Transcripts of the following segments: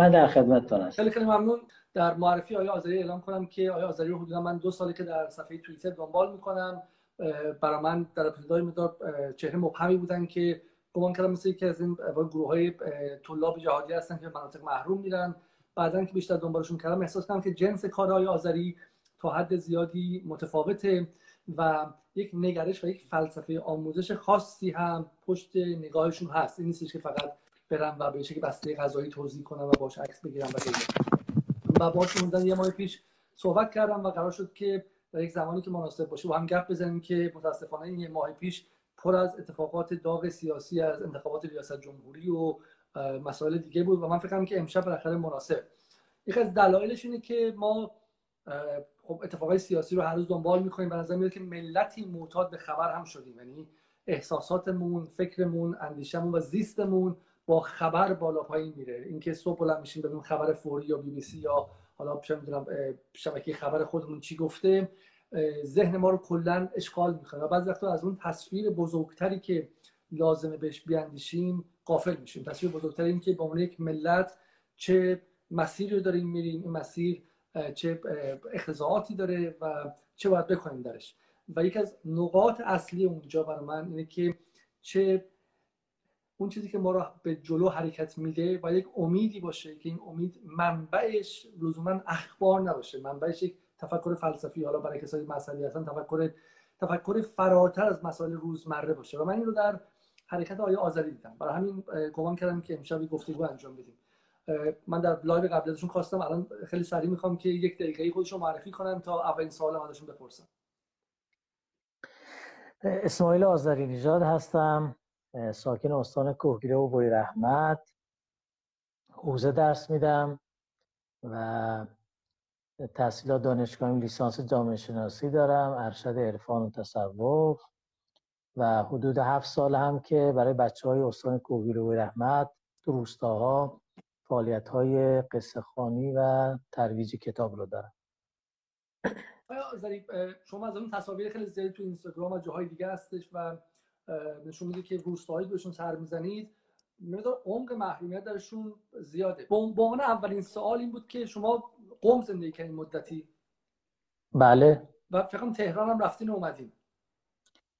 من در خدمتتون هستم. خیلی خیلی ممنون. در معرفی آیا آذری اعلام کنم که آیا آذری حدودا من دو ساله که در صفحه توییتر دنبال می‌کنم برای من در ابتدای مدار چهره مبهمی بودن که گمان کردم مثل یکی از این گروه های طلاب جهادی هستن که مناطق محروم میرن. بعدا که بیشتر دنبالشون کردم احساس کردم که جنس کارهای آذری تا حد زیادی متفاوته و یک نگرش و یک فلسفه آموزش خاصی هم پشت نگاهشون هست. این نیستش که فقط برم و به شکل بسته غذایی توضیح کنم و باش عکس بگیرم و غیره و باش موندن یه ماه پیش صحبت کردم و قرار شد که در یک زمانی که مناسب باشه و هم گپ بزنیم که متاسفانه این یه ماه پیش پر از اتفاقات داغ سیاسی از انتخابات ریاست جمهوری و مسائل دیگه بود و من فکر که امشب بالاخره مناسب. یکی از دلایلش اینه که ما خب اتفاقای سیاسی رو هر روز دنبال می‌کنیم به نظر میاد که ملتی معتاد به خبر هم شدیم. یعنی احساساتمون فکرمون اندیشمون و زیستمون با خبر بالا پایین میره. اینکه صبح بلند میشیم ببینیم خبر فوری یا بی بی سی یا حالا چه می‌دونم شبکه خبر خودمون چی گفته ذهن ما رو کلا اشغال می‌کنه. و بعضی وقتا از اون تصویر بزرگتری که لازمه بهش بیاندیشیم قافل میشیم. تصویر بزرگتری این که به عنوان یک ملت چه مسیری رو داریم میریم این مسیر چه اختزاعاتی داره و چه باید بکنیم درش. و یکی از نقاط اصلی اونجا برای من اینه که چه اون چیزی که ما رو به جلو حرکت میده و یک امیدی باشه که این امید منبعش لزوما اخبار نباشه. منبعش یک تفکر فلسفی حالا برای کسایی مذهبی هستن تفکر تفکر فراتر از مسائل روزمره باشه. و من این رو در حرکت آقای آذری دیدم. برای همین گمان کردم که امشب گفتگو انجام بدیم. من در لایو قبل ازشون خواستم. الان خیلی سریع می‌خوام که یک دقیقه خودشون معرفی کنم تا اولین سوال ازشون بپرسم اسماعیل آذری نژاد هستم. ساکن استان کوهگیره و بوی رحمت. حوزه درس میدم و تحصیلات دانشگاهی لیسانس جامعه شناسی دارم ارشد عرفان و تصوف و حدود هفت سال هم که برای بچه های استان کوهگیره و رحمت تو روستاها فعالیت های قصه خانی و ترویج کتاب رو دارم. شما از اون تصاویر خیلی زیادی تو اینستاگرام و جاهای دیگه هستش و نشون میده که روستاهایی بهشون سر می‌زنید مقدار عمق محرومیت درشون زیاده. به عنوان اولین سوال این بود که شما قوم زندگی کردین مدتی؟ بله. و فکر تهران هم رفتین و اومدین.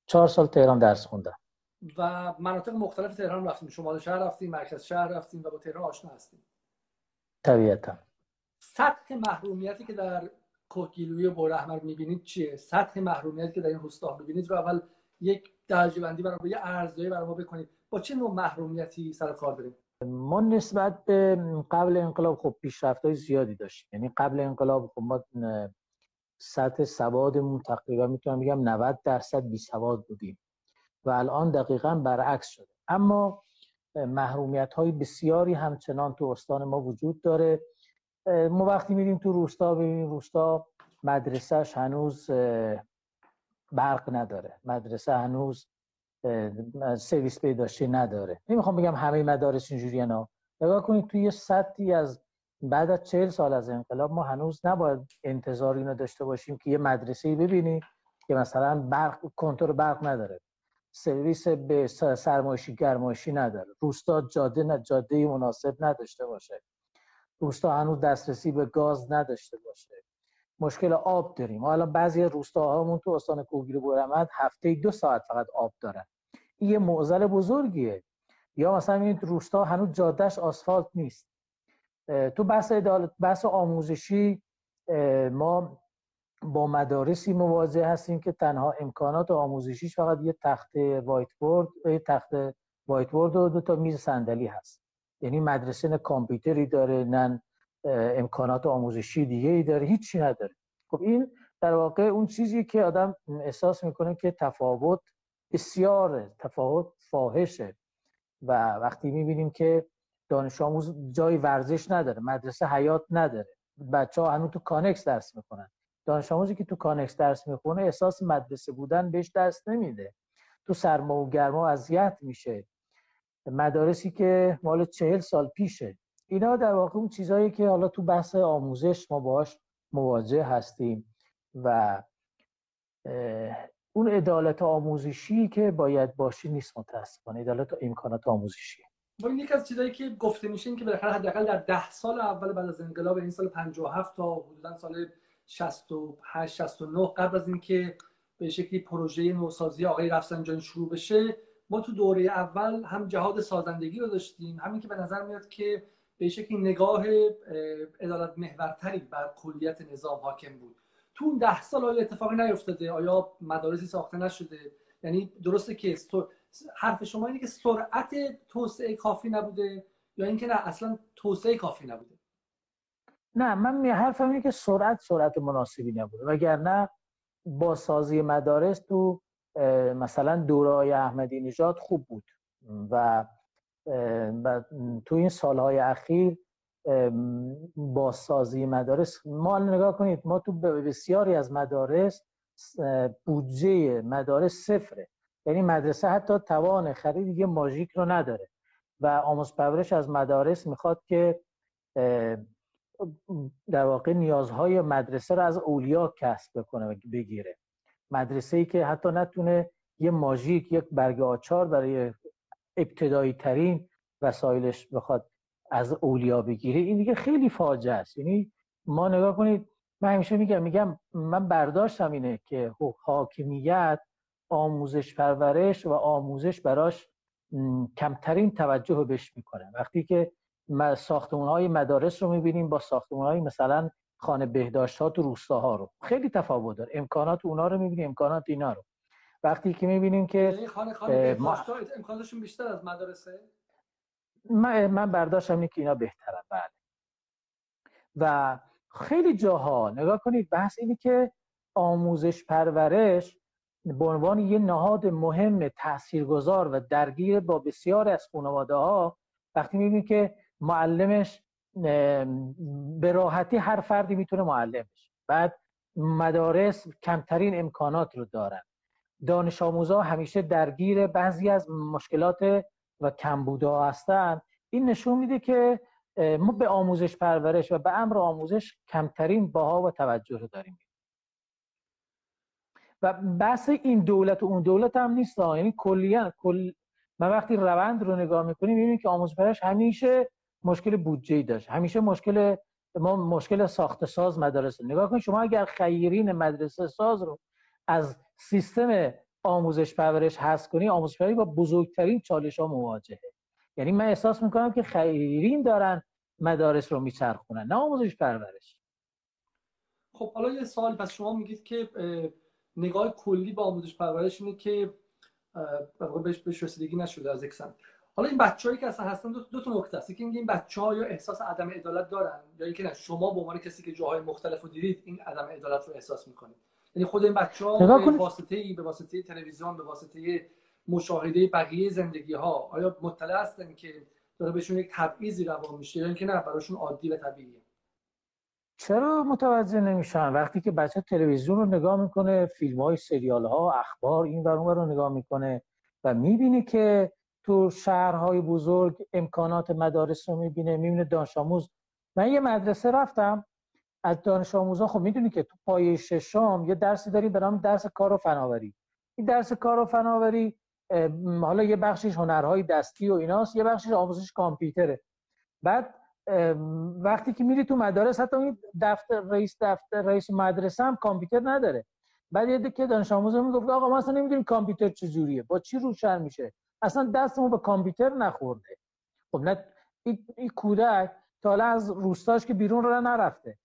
چهار سال تهران درس خوندم. و مناطق مختلف تهران رفتیم شمال شهر رفتیم مرکز شهر رفتیم و با تهران آشنا هستیم طبیعتا. سطح محرومیتی که در کوهگیلوی و احمر می‌بینید چیه؟ سطح محرومیتی که در این روستا می‌بینید رو اول یک درجه بندی برای یه ارزیابی برای ما بکنید با چه نوع محرومیتی سر کار داریم؟ ما نسبت به قبل انقلاب خب پیشرفت های زیادی داشتیم. یعنی قبل انقلاب خب ما سطح سوادمون تقریبا می‌تونم بگم 90 درصد بی سواد بودیم و الان دقیقا برعکس شده. اما محرومیت های بسیاری همچنان تو استان ما وجود داره. ما وقتی میریم تو روستا ببینیم روستا مدرسهش هنوز برق نداره. مدرسه هنوز سرویس پیداشتی نداره. نمی‌خوام بگم همه مدارس اینجوری نه نگاه کنید توی یه سطحی از بعد از چهل سال از انقلاب ما هنوز نباید انتظار اینو داشته باشیم که یه مدرسه ای ببینی که مثلا برق کنترل برق نداره. سرویس به سرمایشی گرمایشی نداره. روستا جاده نه جاده مناسب نداشته باشه. روستا هنوز دسترسی به گاز نداشته باشه. مشکل آب داریم. حالا بعضی روستاهامون تو استان کوهگیر بورمد هفته دو ساعت فقط آب دارن. این یه معضل بزرگیه. یا مثلا این روستا هنوز جادهش آسفالت نیست. تو بحث بحث آموزشی ما با مدارسی مواجه هستیم که تنها امکانات آموزشیش فقط یه تخت وایت بورد یه تخت وایت بورد و دو تا میز صندلی هست. یعنی مدرسه نه کامپیوتری داره نه امکانات آموزشی دیگه ای داره هیچی نداره. خب این در واقع اون چیزی که آدم احساس می‌کنه که تفاوت بسیار تفاوت فاحشه و وقتی می‌بینیم که دانش آموز جای ورزش نداره مدرسه حیات نداره بچه ها هنوز تو کانکس درس می‌کنن دانش آموزی که تو کانکس درس می‌خونه احساس مدرسه بودن بهش دست نمیده. تو سرما و گرما اذیت میشه. مدارسی که مال چهل سال پیشه. اینا در واقع اون چیزهایی که حالا تو بحث آموزش ما باش مواجه هستیم و اون عدالت آموزشی که باید باشه نیست متاسفانه. عدالت امکانات آموزشی با این یک از چیزایی که گفته میشه این که بالاخره حداقل در ده سال اول بعد از انقلاب این سال 57 تا حدودا سال 68 69 قبل از اینکه به شکلی پروژه نوسازی آقای رفسنجانی شروع بشه ما تو دوره اول هم جهاد سازندگی رو داشتیم. همین که به نظر میاد که به شکلی نگاه عدالت محورتری بر کلیت نظام حاکم بود. تو اون ده سال آیا اتفاقی نیفتاده؟ آیا مدارسی ساخته نشده؟ یعنی درسته که حرف شما اینه که سرعت توسعه کافی نبوده یا اینکه نه اصلا توسعه کافی نبوده؟ نه من حرفم اینه که سرعت سرعت مناسبی نبوده. وگرنه با سازی مدارس تو مثلا دورای احمدی نژاد خوب بود. و تو این سالهای اخیر با سازی مدارس ما نگاه کنید ما تو بسیاری از مدارس بودجه مدارس صفره. یعنی مدرسه حتی توان خرید یه ماژیک رو نداره. و آموز پرورش از مدارس می‌خواد که در واقع نیازهای مدرسه رو از اولیا کسب بکنه و بگیره. مدرسه ای که حتی نتونه یه ماژیک یک برگ آچار برای ابتدایی ترین وسایلش بخواد از اولیا بگیره این دیگه خیلی فاجعه است. یعنی ما نگاه کنید من همیشه میگم میگم من برداشتم اینه که حاکمیت آموزش پرورش و آموزش براش کمترین توجه بهش می‌کنه. وقتی که ساختمون های مدارس رو می‌بینیم با ساختمون های مثلا خانه بهداشت ها تو روستاها رو. خیلی تفاوت داره. امکانات اونا رو می‌بینیم امکانات اینا رو. وقتی که می‌بینیم که یعنی خانه خانه ما... امکاناتشون بیشتر از مدارسه من, من برداشتم اینه که اینا بهترن بله. و خیلی جاها نگاه کنید بحث اینه که آموزش پرورش به عنوان یه نهاد مهم تاثیرگذار و درگیر با بسیار از خانواده ها وقتی می‌بینید که معلمش به راحتی هر فردی می‌تونه معلم بشه بعد مدارس کمترین امکانات رو دارن. دانش آموزا همیشه درگیر بعضی از مشکلات و کمبودا هستن. این نشون میده که ما به آموزش پرورش و به امر آموزش کمترین باها و توجه رو داریم. و بحث این دولت و اون دولت هم نیست یعنی کلیان کل من وقتی روند رو نگاه می‌کنیم می‌بینیم که آموزش پرورش همیشه مشکل بودجه داشت. همیشه مشکل ما مشکل ساخت ساز مدرسه. نگاه کنید شما اگر خیرین مدرسه ساز رو از سیستم آموزش پرورش هست کنی آموزش پرورش با بزرگترین چالش ها مواجهه. یعنی من احساس می‌کنم که خیرین دارن مدارس رو میچرخونن نه آموزش پرورش. خب حالا یه سوال پس شما میگید که نگاه کلی به آموزش پرورش اینه که بهش بهش رسیدگی نشده از یک حالا این بچه‌ای که اصلا هستن دو, دو تا نکته است. که این بچه‌ها یا احساس عدم عدالت دارن یا اینکه نه شما به عنوان کسی که جاهای مختلف دیدید این عدم عدالت رو احساس می‌کنید. یعنی خود این بچه‌ها به واسطه به واسطه تلویزیون به واسطه مشاهده بقیه زندگی ها آیا مطلع هستن که داره بهشون یک تبعیضی روا میشه یا اینکه نه براشون عادی و طبیعیه؟ چرا متوجه نمیشن؟ وقتی که بچه تلویزیون رو نگاه می‌کنه فیلم های سریال ها اخبار این ور رو نگاه می‌کنه و می‌بینه که تو شهرهای بزرگ امکانات مدارس رو می‌بینه می‌بینه دانش آموز من یه مدرسه رفتم از دانش آموزا خب می‌دونی که تو پایه ششم یه درسی داری به نام درس کار و فناوری. این درس کار و فناوری حالا یه بخشش هنرهای دستی و ایناست یه بخشش آموزش کامپیوتره. بعد وقتی که میری تو مدارس حتی این دفتر رئیس دفتر رئیس مدرسه هم کامپیوتر نداره. بعد یه که دانش آموز می‌گفت آقا ما اصلا نمی‌دونیم کامپیوتر چجوریه با چی روشن میشه؟ اصلا دستمون به کامپیوتر نخورده. خب نه این کودک تا از روستاش که بیرون رو نرفته.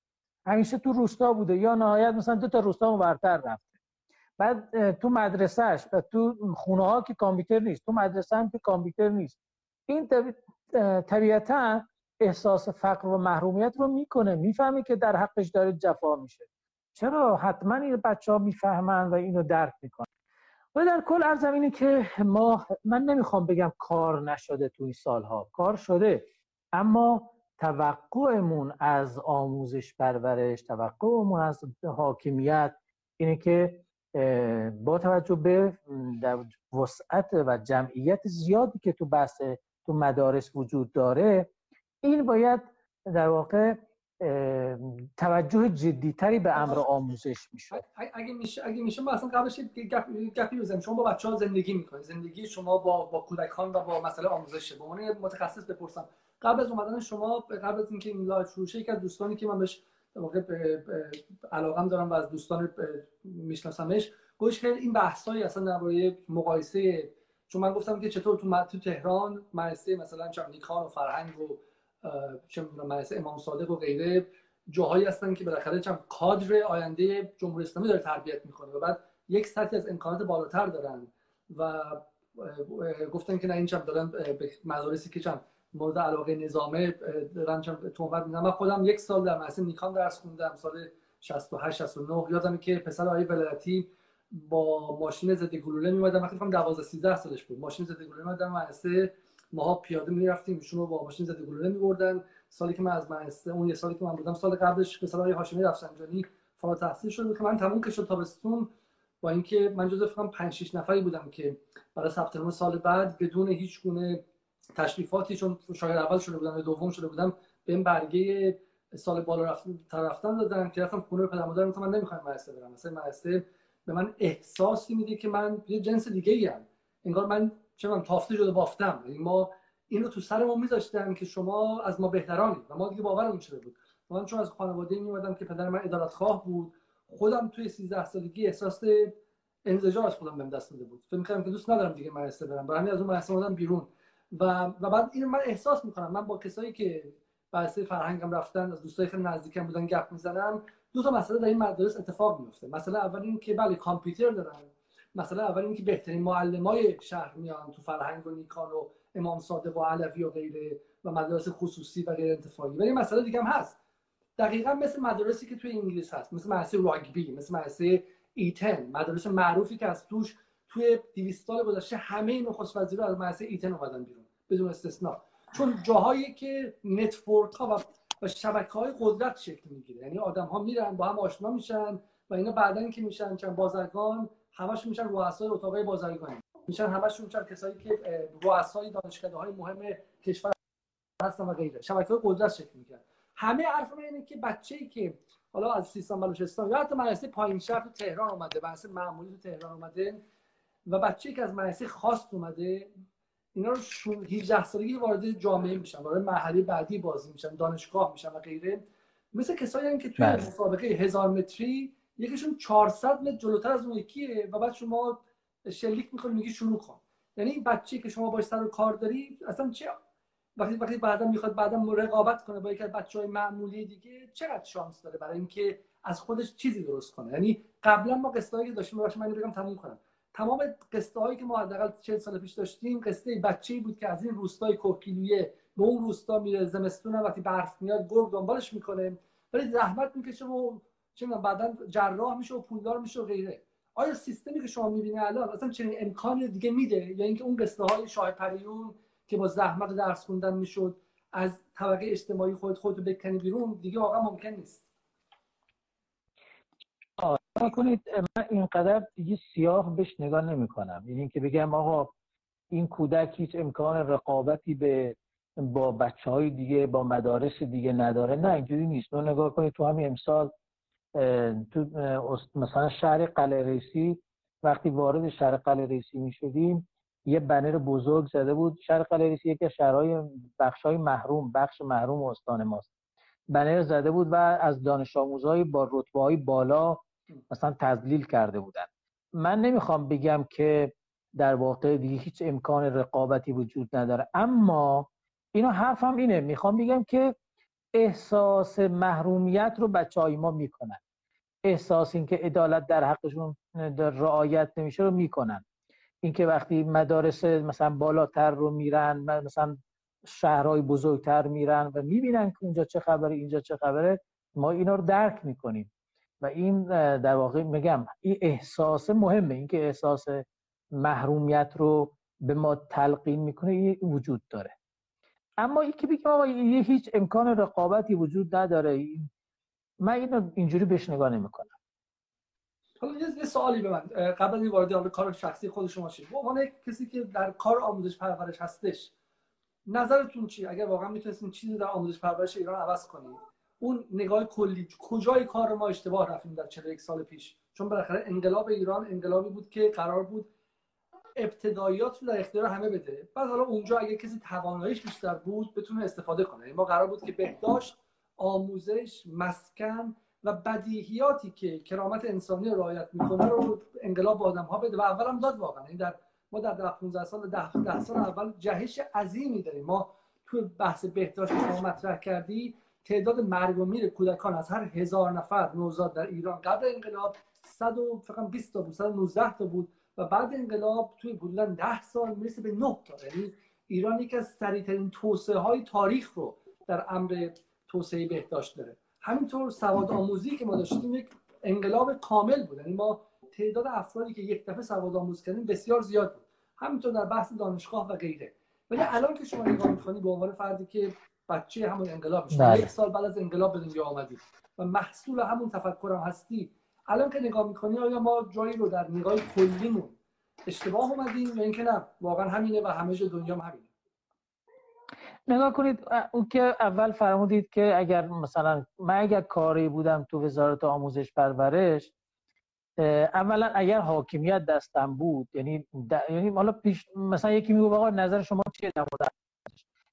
همیشه تو روستا بوده یا نهایت مثلا دو تا روستا برتر رفته. بعد تو مدرسهش و تو خونه ها که کامپیوتر نیست تو مدرسه هم که کامپیوتر نیست. این طبیعتا احساس فقر و محرومیت رو می‌کنه می‌فهمی که در حقش داره جفا میشه. چرا؟ حتما این بچه ها می‌فهمن و اینو درک می‌کنن. و در کل ارزم اینه که ما من نمی‌خوام بگم کار نشده تو این سالها. کار شده. اما توقعمون از آموزش پرورش توقعمون از حاکمیت اینه که با توجه به وسعت و جمعیت زیادی که تو بحث تو مدارس وجود داره این باید در واقع توجه جدیتری به امر آموزش میشه اگه میشه اگه میشه ما اصلا قبلش گپی بزنیم. شما با بچه ها زندگی می‌کنید. زندگی شما با با کودکان و با مسئله آموزشه. به عنوان متخصص بپرسم. قبل از اومدن شما قبل از اینکه این لایو شروع شه یک از دوستانی که من بهش واقعا علاقه دارم و از دوستان میشناسمش گفتش که این بحثایی اصلا درباره مقایسه چون من گفتم که چطور تو تو تهران مدرسه مثلا چمنیکان و فرهنگ و چه مدرسه امام صادق و غیره جاهایی هستن که بالاخره چم کادر آینده جمهوری اسلامی داره تربیت می‌کنه و بعد یک سطحی از امکانات بالاتر دارن و گفتن که نه این چم دارن به مدارسی که چم مورد علاقه نظامه دارن تهمت می‌زنن. من خودم یک سال در مدرسه نیکان درس خوندم سال 68 69 یادم که پسر آقای ولایتی با ماشین ضد گلوله میومدن وقتی فکر 12 13 سالش بود. ماشین ضد گلوله میومدن مدرسه. ماها پیاده می‌رفتیم ایشون رو با ماشین ضد گلوله میبردن. سالی که من از مدرسه اون یه سالی که من بودم سال قبلش پسر آقای هاشمی رفسنجانی فارغ التحصیل شد که من تموم که تابستون با اینکه من جزو فکر 5 6 نفری بودم که برای ثبت سال بعد بدون هیچ گونه تشریفاتی چون شاگرد اول شده بودم دوم شده بودم به این برگه سال بالا رفتن رفتن دادن که رفتم خونه پدر مادرم من نمی‌خوام مدرسه برم. مثلا مدرسه به من احساسی میده که من یه جنس دیگه ای ام. انگار من چه من تافته شده بافتم. یعنی ما این رو تو سر ما میذاشتن که شما از ما بهترانی و ما دیگه باورمون شده بود؟ من چون از خانواده میومدم که پدر من ادالت خواه بود خودم توی 13 سالگی احساس انزجار از خودم بهم دست میده بود. فکر که دوست ندارم دیگه مدرسه برم. برای همین از اون مدرسه اومدم بیرون. و و بعد اینو من احساس می‌کنم. من با کسایی که مدرسه فرهنگم رفتن از دوستای خیلی نزدیکم بودن گپ می‌زنم دو تا مسئله در این مدارس اتفاق میفته مسئله اول این که بله کامپیوتر دارن. مسئله اول این که بهترین معلمای شهر میان تو فرهنگ و نیکان و امام صادق و علوی و غیره و مدارس خصوصی و غیر انتفاعی. ولی مسئله دیگه هم هست. دقیقا مثل مدارسی که توی انگلیس هست. مثل مدرسه راگبی مثل مدرسه ایتن. مدارس معروفی که از توش توی 200 سال گذشته همه نخست وزیرا از مدرسه ایتن اومدن بیرون. بدون استثنا چون جاهایی که network ها و شبکه های قدرت شکل می‌گیره. یعنی آدم ها میرن با هم آشنا میشن و اینا بعدا که میشن چند بازرگان همش میشن رؤسای اتاقای بازرگانی. میشن همشون میشن کسایی که رؤسای دانشکده های مهم کشور هستن و غیره. شبکه های قدرت شکل می‌گیرن. همه حرف من اینه که بچه‌ای که حالا از سیستان بلوچستان یا حتی مدرسه پایین شهر تهران اومده مدرسه معمولی تو تهران اومده و بچه‌ای که از مدرسه خاص اومده اینا رو 18 سالگی وارد جامعه میشن وارد مرحله بعدی بازی میشن دانشگاه میشن و غیره. مثل کسایی که توی بله. مسابقه هزار متری یکیشون 400 متر جلوتر از اون یکیه و بعد شما شلیک می‌کنی میگی شروع کن. یعنی این بچه که شما باش سر کار داری اصلا چه وقتی وقتی بعدا می‌خواد بعدا رقابت کنه با یک از بچه های معمولی دیگه چقدر شانس داره برای اینکه از خودش چیزی درست کنه؟ یعنی قبلا ما قصه که داشتیم باشه من بگم تموم کنم. تمام قصه هایی که ما حداقل 40 سال پیش داشتیم قصه بچه‌ای بود که از این روستای کوکیلویه به اون روستا میره زمستون وقتی برف میاد گرگ دنبالش می‌کنه. ولی زحمت می‌کشه و چه بعدا جراح میشه و پولدار میشه و غیره. آیا سیستمی که شما می‌بینه الان اصلا چنین امکانی دیگه میده؟ یا اینکه اون قصه های شاه پریون که با زحمت درس خوندن می‌شد از طبقه اجتماعی خود خودتو بکنی بیرون دیگه واقعا ممکن نیست. کنید من اینقدر دیگه سیاه بهش نگاه نمی کنم یعنی اینکه بگم آقا این کودک هیچ امکان رقابتی به با بچه های دیگه با مدارس دیگه نداره. نه اینجوری نیست. نو نگاه کنید تو همین امسال تو مثلا شهر قلعه ریسی وقتی وارد شهر قلعه ریسی می شدیم یه بنر بزرگ زده بود. شهر قلعه ریسی یکی از شهرهای بخشای محروم بخش محروم استان ماست. بنر زده بود و از دانش آموزهای با رتبه های بالا مثلا تذلیل کرده بودن. من نمی‌خوام بگم که در واقع دیگه هیچ امکان رقابتی وجود نداره. اما اینو حرفم اینه. می‌خوام بگم که احساس محرومیت رو بچه های ما می‌کنن. احساس اینکه عدالت در حقشون در رعایت نمیشه رو می‌کنن. اینکه وقتی مدارس مثلا بالاتر رو میرن مثلا شهرهای بزرگتر میرن و می‌بینن که اونجا چه خبره اینجا چه خبره ما اینا رو درک می‌کنیم. و این در واقع میگم این احساس مهمه. اینکه احساس محرومیت رو به ما تلقین می‌کنه این وجود داره. اما این که بگیم آقا یه هیچ امکان رقابتی وجود نداره. من اینو اینجوری بهش نگاه نمی‌کنم. یه سوالی به من. قبل از وارد کار شخصی خود شما شید. به عنوان کسی که در کار آموزش پرورش هستش نظرتون چی اگر واقعا می‌تونستین چیزی در آموزش پرورش ایران عوض کنید اون نگاه کلی کجای کار ما اشتباه رفتیم در 41 سال پیش؟ چون بالاخره انقلاب ایران انقلابی بود که قرار بود ابتداییات رو در اختیار همه بده. بعد حالا اونجا اگه کسی تواناییش بیشتر بود بتونه استفاده کنه. یعنی ما قرار بود که بهداشت آموزش مسکن و بدیهیاتی که کرامت انسانی رعایت می‌کنه رو انقلاب آدم ها بده و اولم داد واقعا. این در ما در 10 15 سال 10 ده سال اول جهش عظیمی داریم. ما تو بحث بهداشت شما مطرح کردی تعداد مرگ و میر کودکان از هر هزار نفر نوزاد در ایران. قبل انقلاب 100 و فقط 20 تا بود 119 تا بود و بعد انقلاب توی حدودا 10 سال می‌رسه به 9 تا. یعنی ایران یکی از سریعترین توسعه های تاریخ رو در امر توسعه بهداشت داره. همینطور سواد آموزی که ما داشتیم یک انقلاب کامل بود. یعنی ما تعداد افرادی که یک دفعه سواد آموز کردیم بسیار زیاد بود. همینطور در بحث دانشگاه و غیره. ولی الان که شما نگاه می‌کنی به عنوان فردی که بچه همون انقلاب شد بله. یک سال بعد از انقلاب به دنیا آمدی و محصول همون تفکرم هستی. الان که نگاه می‌کنی آیا ما جایی رو در نگاه کلیمون اشتباه اومدیم یا اینکه نه؟ واقعا همینه و همه جا دنیا هم همینه. نگاه کنید اون که اول فرمودید که اگر مثلا من اگر کاری بودم تو وزارت آموزش پرورش اولا اگر حاکمیت دستم بود یعنی یعنی حالا پیش مثلا یکی میگه آقا نظر شما چیه در مورد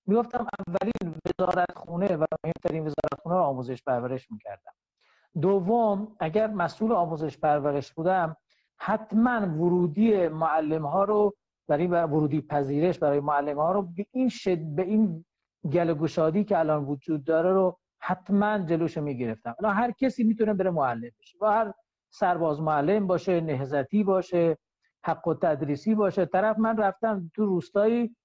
می‌گفتم اولین وزارت خونه و مهمترین وزارت خونه رو آموزش پرورش می‌کردم. دوم اگر مسئول آموزش پرورش بودم حتما ورودی معلم ها رو برای ورودی پذیرش برای معلم ها رو به این شد به این گل گشادی که الان وجود داره رو حتما جلوش می‌گرفتم. الان هر کسی می‌تونه بره معلم بشه. و هر سرباز معلم باشه نهزتی باشه حق و تدریسی باشه. طرف من رفتم تو روستایی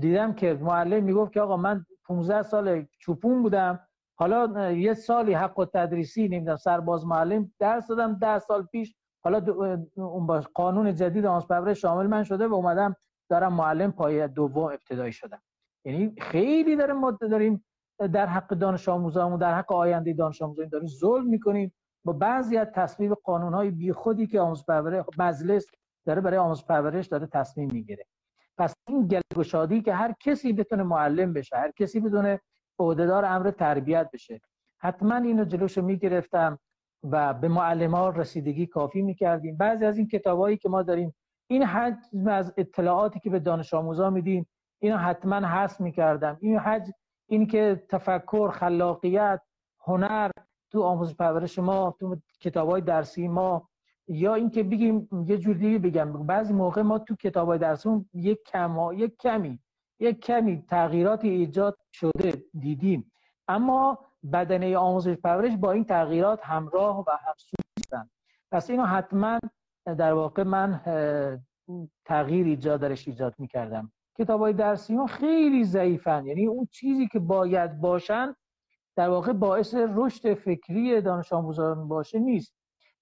دیدم که معلم می‌گفت که آقا من 15 سال چوپون بودم. حالا یه سالی حق و تدریسی نمی‌دونم. سرباز معلم درس دادم 10 سال پیش. حالا اون با قانون جدید آموزش شامل من شده و اومدم دارم معلم پایه دوم ابتدایی شدم. یعنی خیلی داریم ما داریم در حق دانش آموزامون در حق آینده دانش آموزان داریم ظلم می‌کنیم. با بعضی از تصویب قانون های بیخودی که آموزش پرورش مجلس داره برای آموزش پرورش داره تصمیم می‌گیره. پس این گلگشادی که هر کسی بتونه معلم بشه هر کسی بتونه عهدهدار امر تربیت بشه. حتما اینو جلوشو می‌گرفتم و به معلم ها رسیدگی کافی می‌کردیم. بعضی از این کتابایی که ما داریم این حجم از اطلاعاتی که به دانش آموزا میدیم اینو حتما حذف می‌کردم. این حج این که تفکر خلاقیت هنر تو آموزش پرورش ما تو کتابای درسی ما یا اینکه بگیم یه جور دیگه بگم. بعضی موقع ما تو کتابای درسی یک کم یک کمی یک کمی تغییراتی ایجاد شده دیدیم. اما بدنه آموزش پرورش با این تغییرات همراه و همسو نیستن پس اینو حتما در واقع من تغییر ایجاد درش ایجاد می‌کردم. کتاب های درسی خیلی ضعیفن. یعنی اون چیزی که باید باشن در واقع باعث رشد فکری دانش آموزان باشه نیست.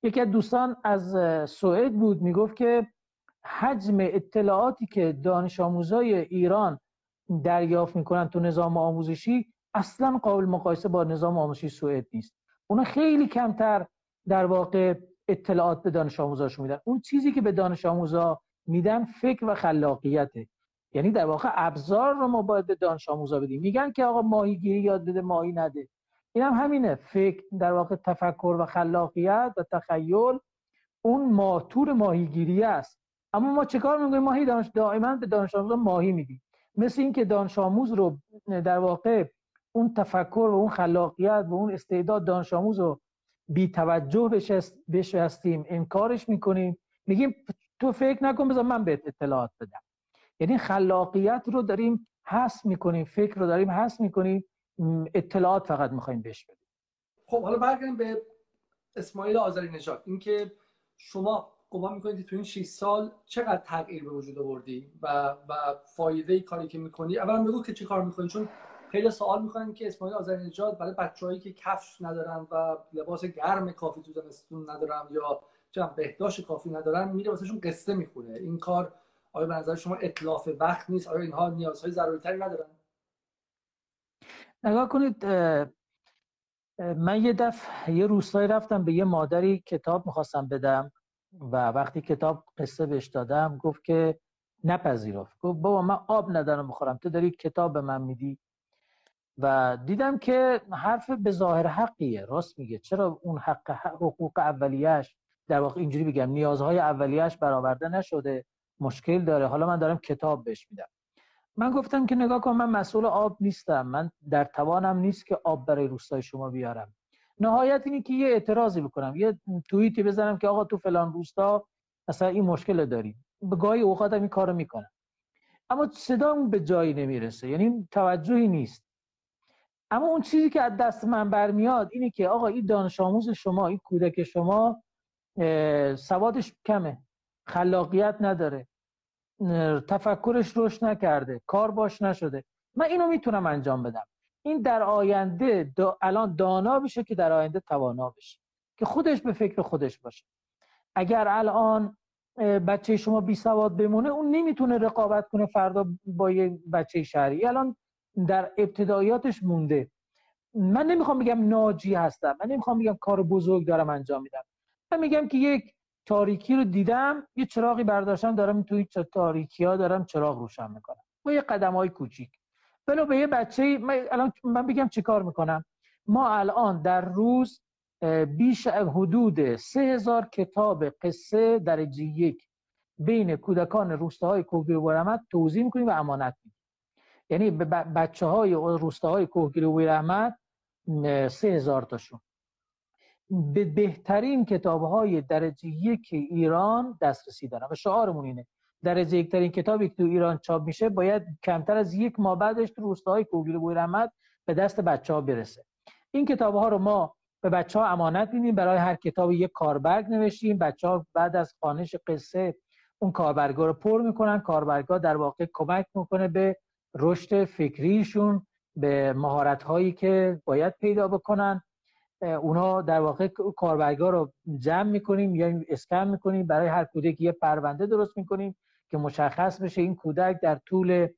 یکی از دوستان از سوئد بود می‌گفت که حجم اطلاعاتی که دانش آموزای ایران دریافت می‌کنن تو نظام آموزشی اصلا قابل مقایسه با نظام آموزشی سوئد نیست. اونا خیلی کمتر در واقع اطلاعات به دانش آموزاشون میدن. اون چیزی که به دانش آموزا میدن فکر و خلاقیته. یعنی در واقع ابزار رو ما باید به دانش آموزا بدیم. میگن که آقا ماهیگیری یاد بده ماهی نده. این هم همینه. فکر در واقع تفکر و خلاقیت و تخیل اون ماتور ماهیگیری است. اما ما چه کار می‌کنیم؟ ماهی دانش دائما به دانش آموزا ماهی میدیم. مثل اینکه دانش آموز رو در واقع اون تفکر و اون خلاقیت و اون استعداد دانش آموز رو بی توجه بهش هستیم انکارش می‌کنیم. میگیم تو فکر نکن بذار من بهت اطلاعات بدم. یعنی خلاقیت رو داریم حس می‌کنیم فکر رو داریم حس می‌کنیم. اطلاعات فقط می‌خوایم بهش بدیم. خب حالا برگردیم به اسماعیل آذری نژاد. اینکه شما گمان می‌کنید تو این 6 سال چقدر تغییر به وجود آوردی و و فایده کاری که می‌کنی؟ اولا بگو که چه کار می‌کنی؟ چون خیلی سوال می‌کنن که اسماعیل آذری نژاد برای بچه‌هایی که کفش ندارن و لباس گرم کافی تو زمستون ندارن یا چه بهداشت کافی ندارن میره واسهشون قصه می‌خونه. این کار آیا به نظر شما اطلاف وقت نیست؟ آیا اینها نیازهای ضروری تری ندارن؟ نگاه کنید من یه دفعه یه روستایی رفتم به یه مادری کتاب می‌خواستم بدم و وقتی کتاب قصه بهش دادم گفت که نپذیرفت. گفت بابا من آب ندارم بخورم تو داری کتاب به من میدی؟ و دیدم که حرف به ظاهر حقیه راست میگه. چرا اون حق حقوق اولیش در واقع اینجوری بگم نیازهای اولیش برآورده نشده مشکل داره. حالا من دارم کتاب بهش میدم. من گفتم که نگاه کن من مسئول آب نیستم. من در توانم نیست که آب برای روستای شما بیارم. نهایت اینه که یه اعتراضی بکنم. یه توییتی بزنم که آقا تو فلان روستا مثلا این مشکل داریم به گاهی اوقات این کارو می‌کنم. اما صدا اون به جایی نمی‌رسه. یعنی توجهی نیست. اما اون چیزی که از دست من برمیاد اینه که آقا این دانش آموز شما این کودک شما سوادش کمه. خلاقیت نداره. تفکرش روش نکرده کار باش نشده. من اینو می‌تونم انجام بدم. این در آینده الان دانا بشه که در آینده توانا بشه که خودش به فکر خودش باشه. اگر الان بچه شما بی سواد بمونه اون نمی‌تونه رقابت کنه فردا با یه بچه شهری. الان در ابتدایاتش مونده. من نمی‌خوام بگم ناجی هستم. من نمی‌خوام بگم کار بزرگ دارم انجام میدم. من میگم که یک تاریکی رو دیدم یه چراغی برداشتم دارم توی تاریکی ها دارم چراغ روشن می‌کنم. با یه قدم های کوچیک. ولو به یه بچه من الان من بگم چی کار می‌کنم. ما الان در روز بیش حدود سه هزار کتاب قصه درجه یک بین کودکان روستاهای کوهگیری و رحمت توضیح می‌کنیم و امانت میدیم. یعنی به بچه های روستاهای کوهگیری و رحمت سه هزار تاشون. به بهترین کتاب های درجه یک ایران دسترسی دارن و شعارمون اینه. درجه یکترین کتابی که تو ایران چاپ میشه باید کمتر از یک ماه بعدش تو روستاهای کوگیل بوی رحمت به دست بچه ها برسه. این کتاب ها رو ما به بچه ها امانت میدیم. برای هر کتاب یک کاربرگ نوشتیم. بچه ها بعد از خانش قصه اون کاربرگ رو پر می‌کنن. کاربرگ ها در واقع کمک می‌کنه به رشد فکریشون به مهارت هایی که باید پیدا بکنن. اونا در واقع کاربرگا رو جمع می‌کنیم یا اسکن می‌کنیم برای هر کودک یه پرونده درست می‌کنیم که مشخص بشه این کودک در طول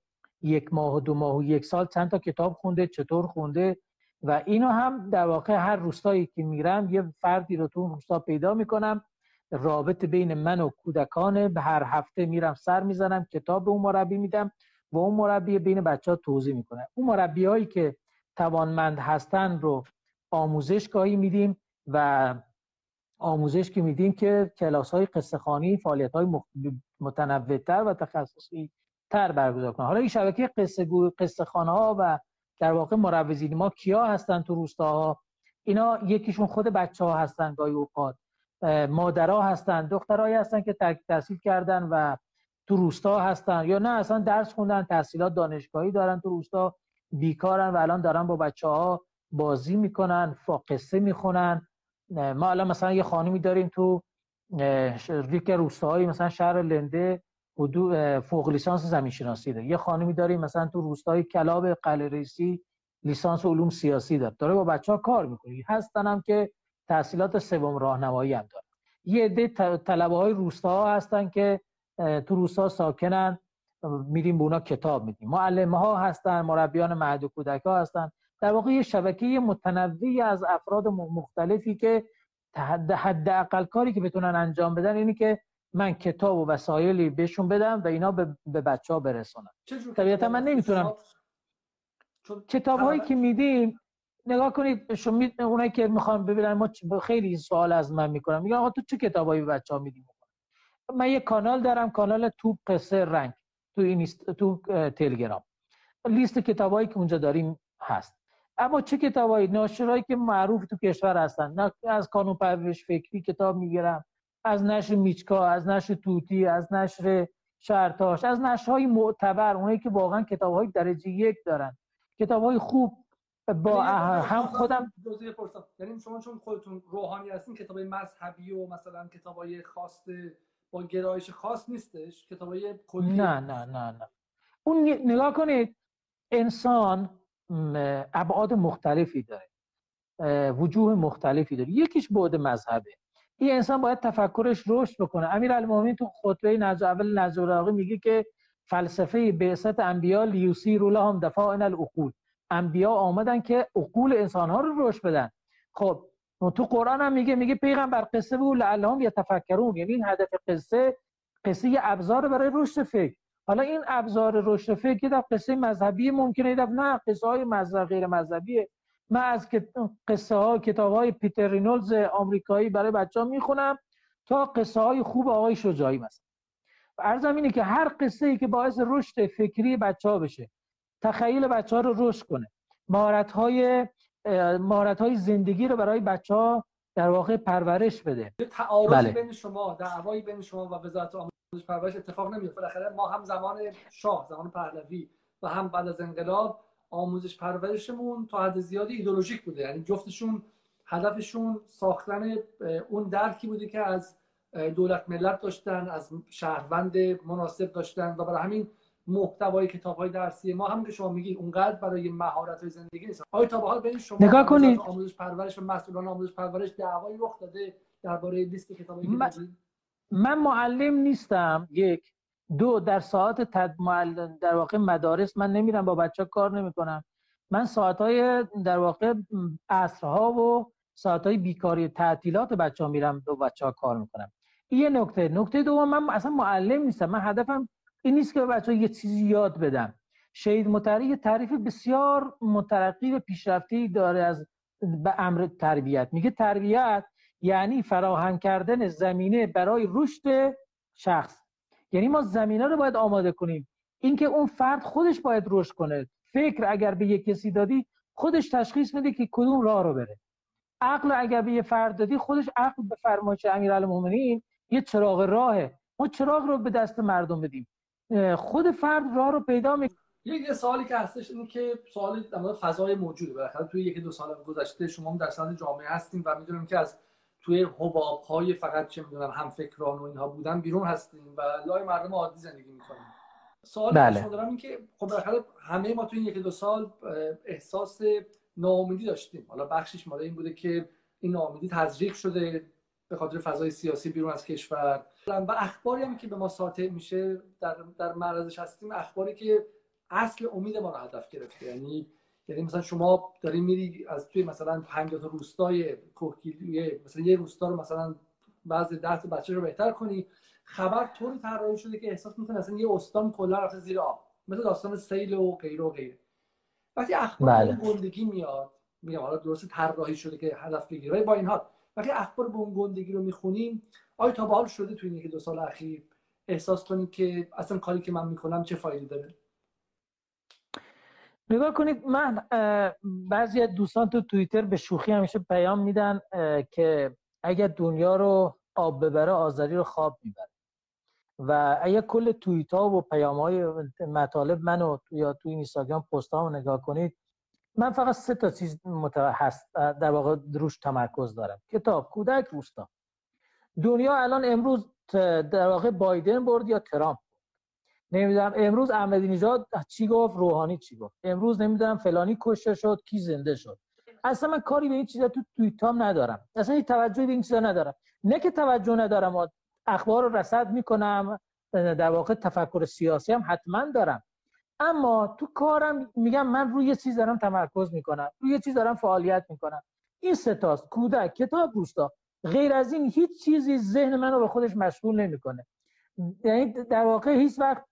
یک ماه و دو ماه و یک سال چند تا کتاب خونده چطور خونده و اینو هم در واقع هر روستایی که میرم یه فردی رو تو اون روستا پیدا می‌کنم. رابط بین من و کودکانه به هر هفته میرم سر می‌زنم کتاب به اون مربی میدم و اون مربی بین بچه ها توضیح می‌کنه. اون مربی هایی که توانمند هستن رو آموزش گاهی میدیم و آموزش که میدیم که کلاس های قصه خانی فعالیت های متنوعتر و تخصصی تر برگزار کنن. حالا این شبکه قصه, قصه ها و در واقع مروزین ما کیا هستن تو روستاها؟ اینا یکیشون خود بچه ها هستن گاهی اوقات. مادرها هستن دخترهایی هستن که ترک تحصیل کردن و تو روستا هستن یا نه اصلا درس خوندن تحصیلات دانشگاهی دارن تو روستا بیکارن و الان دارن با بچه ها بازی می‌کنن قصه می‌خونن. ما الان مثلا یه خانمی داریم تو یک روستاهایی مثلا شهر لنده فوق لیسانس زمین شناسی داره. یه خانمی داریم مثلا تو روستای کلاب قلعه‌ریسی لیسانس علوم سیاسی داره. داره با بچه ها کار می‌کنه. هستن هم که تحصیلات سوم راهنمایی هم داره یه عده طلبه های روستا هستن که تو روستا ساکنن. میریم به اونا کتاب میدیم. معلمه ها هستن مربیان مهد و کودک ها هستن. در واقع یه شبکه متنوعی از افراد مختلفی که حداقل کاری که بتونن انجام بدن اینی که من کتاب و وسایلی بهشون بدم و اینا به بچه ها برسونم طبیعتا من نمی‌تونم. کتاب هایی که میدیم نگاه کنید شما اونایی که می‌خوان ببینن ما خیلی سوال از من می‌کنم میگن آقا تو چه کتابایی به بچه ها میدیم؟ من یه کانال دارم کانال توپ قصه رنگ تو این تو تلگرام. لیست کتابایی که اونجا داریم هست. اما چه کتابایی؟ ناشرایی که معروف تو کشور هستن. از کانون پرورش فکری کتاب می‌گیرم از نشر میچکا از نشر توتی از نشر شرطاش از نشرهای معتبر اونایی که واقعا کتابهای درجه یک دارن. کتابهای خوب با یعنی هم خودم یعنی شما چون خودتون روحانی هستین کتاب مذهبی و مثلا کتابای خاص با گرایش خاص نیستش؟ کتابای کلی نه نه نه نه. اون نگاه کنید. انسان ابعاد مختلفی داره. وجوه مختلفی داره. یکیش بعد مذهبه. این انسان باید تفکرش رشد بکنه. امیر المومنین تو خطبه نجا اول نجا میگه که فلسفه بعثت انبیا لیوسیرو لهم دفاعن العقول. انبیا آمدن که عقول انسان ها رو رشد بدن. خب تو قرآن هم میگه میگه پیغمبر قصه بگو لعلهم یتفکرون. یعنی این هدف قصه قصه ابزار برای رشد فکر. حالا این ابزار رشد فکر در قصه مذهبی ممکنه در نه قصه های مذهب غیر مذهبیه. من از قصه ها کتاب های پیتر رینولز آمریکایی برای بچه ها می‌خونم تا قصه های خوب آقای شجاعی مثلا. و ارزم اینه که هر قصه ای که باعث رشد فکری بچه ها بشه تخیل بچه ها رو رشد کنه. مهارت های مهارت های زندگی رو برای بچه ها در واقع پرورش بده. تعارضی بله. بین شما دعوایی بین شما و وزارت پرورش اتفاق نمیفته بالاخره ما هم زمان شاه زمان پهلوی و هم بعد از انقلاب آموزش پرورشمون تا حد زیادی ایدولوژیک بوده. یعنی جفتشون هدفشون ساختن اون درکی بوده که از دولت ملت داشتن از شهروند مناسب داشتن و برای همین محتوای کتاب های درسی ما هم که شما میگید اونقدر برای مهارت های زندگی نیست. آیا تا به حال بین شما نگاه کنید. آموزش پرورش و مسئولان آموزش پرورش دعوایی رخ داده درباره لیست کتابایی من... من معلم نیستم. یک. دو در ساعت تد... در واقع مدارس من نمیرم با بچه کار نمی‌کنم. من ساعت های در واقع عصرها و ساعت های بیکاری تعطیلات بچه ها میرم با بچه ها کار می‌کنم یه نکته. نکته دوم من اصلا معلم نیستم. من هدفم این نیست که به بچه یه چیزی یاد بدم. شهید متری یه تعریف بسیار مترقی و پیشرفتی داره از به امر تربیت. میگه تربیت یعنی فراهم کردن زمینه برای رشد شخص. یعنی ما زمینه رو باید آماده کنیم. اینکه اون فرد خودش باید رشد کنه. فکر اگر به یک کسی دادی خودش تشخیص میده که کدوم راه رو بره. عقل اگر به یه فرد دادی خودش عقل به فرمایش امیرالمومنین یه چراغ راهه. ما چراغ رو به دست مردم بدیم. خود فرد راه رو پیدا می یه سوالی که هستش اینه که سوال در فضای موجوده. بالاخره توی یکی دو سال گذشته شما هم در سطح جامعه هستیم و می‌دونیم که از توی حباب های فقط چه می‌دونم هم فکران و اینها بودن بیرون هستیم و لای مردم عادی زندگی می‌کنیم. سوال بله. دارم این که خب بالاخره همه ما توی این یکی دو سال احساس ناامیدی داشتیم. حالا بخشش مال این بوده که این ناامیدی تزریق شده به خاطر فضای سیاسی بیرون از کشور. و اخباری هم که به ما ساطع میشه در در معرضش هستیم اخباری که اصل امید ما رو هدف گرفته. یعنی یعنی مثلا شما داری میری از توی مثلا 50 تا روستای کوهگیری مثلا یه روستا رو مثلا بعضی ده تا بچه رو بهتر کنی. خبر طوری طراحی شده که احساس می‌کنه اصلا یه استان کلا رفته زیر آب. مثل داستان سیل و غیره و غیره. وقتی اخبار بله. گندگی میاد میگم حالا درست طراحی شده که هدف بگیره با این حال. وقتی اخبار به اون گندگی رو می‌خونیم آیا تا به حال شده توی این دو سال اخیر احساس کنید که اصلا کاری که من می‌کنم چه فایده داره؟ نگاه کنید من بعضی از دوستان تو توییتر به شوخی همیشه پیام میدن که اگر دنیا رو آب ببره آذری رو خواب می‌بره. و اگر کل توییت ها و پیام های مطالب منو یا توی اینستاگرام پست ها نگاه کنید من فقط سه تا چیز هست در واقع روش تمرکز دارم. کتاب کودک روستا. دنیا الان امروز در واقع بایدن برد یا ترامپ؟ نمی‌دونم امروز احمدی نژاد چی گفت؟ روحانی چی گفت؟ امروز نمی‌دونم فلانی کشته شد کی زنده شد؟ اصلا من کاری به این چیزا تو توییتام ندارم. اصلا هیچ توجهی به این چیزا ندارم. نه که توجه ندارم اخبار رو رصد می‌کنم در واقع تفکر سیاسی هم حتما دارم. اما تو کارم میگم من روی چیز دارم تمرکز می‌کنم روی چیز دارم فعالیت می‌کنم. این ستاست کودک کتاب روستا غیر از این هیچ چیزی ذهن منو به خودش مشغول نمی‌کنه. یعنی در واقع هیچ وقت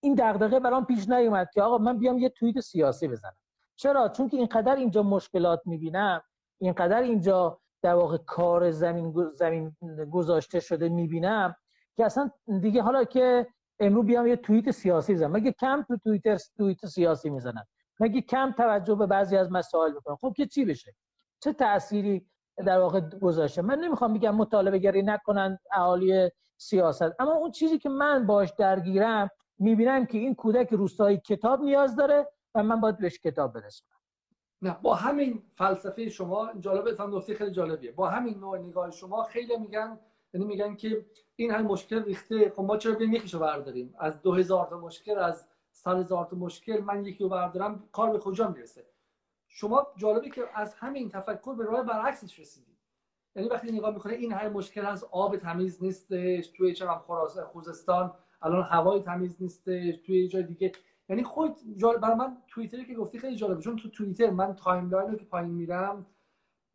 این دغدغه برام پیش نیومد که آقا من بیام یه توییت سیاسی بزنم. چرا؟ چون که اینقدر اینجا مشکلات می‌بینم اینقدر اینجا در واقع کار زمین زمین گذاشته شده می‌بینم که اصلا دیگه حالا که امروز بیام یه توییت سیاسی بزنم. مگه کم تو توییتر توییت سیاسی می‌زنن مگه کم توجه به بعضی از مسائل می‌کنن خب که چی بشه؟ چه تأثیری در واقع گذاشته؟ من نمی‌خوام بگم مطالبه گری نکنن اهالی سیاست. اما اون چیزی که من باش درگیرم می‌بینم که این کودک روستایی کتاب نیاز داره و من باید بهش کتاب برسونم. نه با همین فلسفه شما جالبه فهم خیلی جالبیه. با همین نوع نگاه شما خیلی میگن یعنی میگن که این هم مشکل ریخته. خب ما چرا بیایم یکیشو برداریم؟ از 2000 تا مشکل از 100 هزار تا مشکل من یکی رو بردارم کار به کجا می‌رسه؟ شما جالبه که از همین تفکر به راه برعکسش رسیدید. یعنی وقتی نگاه می‌کنه این هر مشکل از آب تمیز نیستش توی چه خراسان خوزستان الان هوای تمیز نیستش توی جای دیگه. یعنی خود جالب برای من توییتری که گفتی خیلی جالبه چون تو توییتر من timeline رو که پایین میرم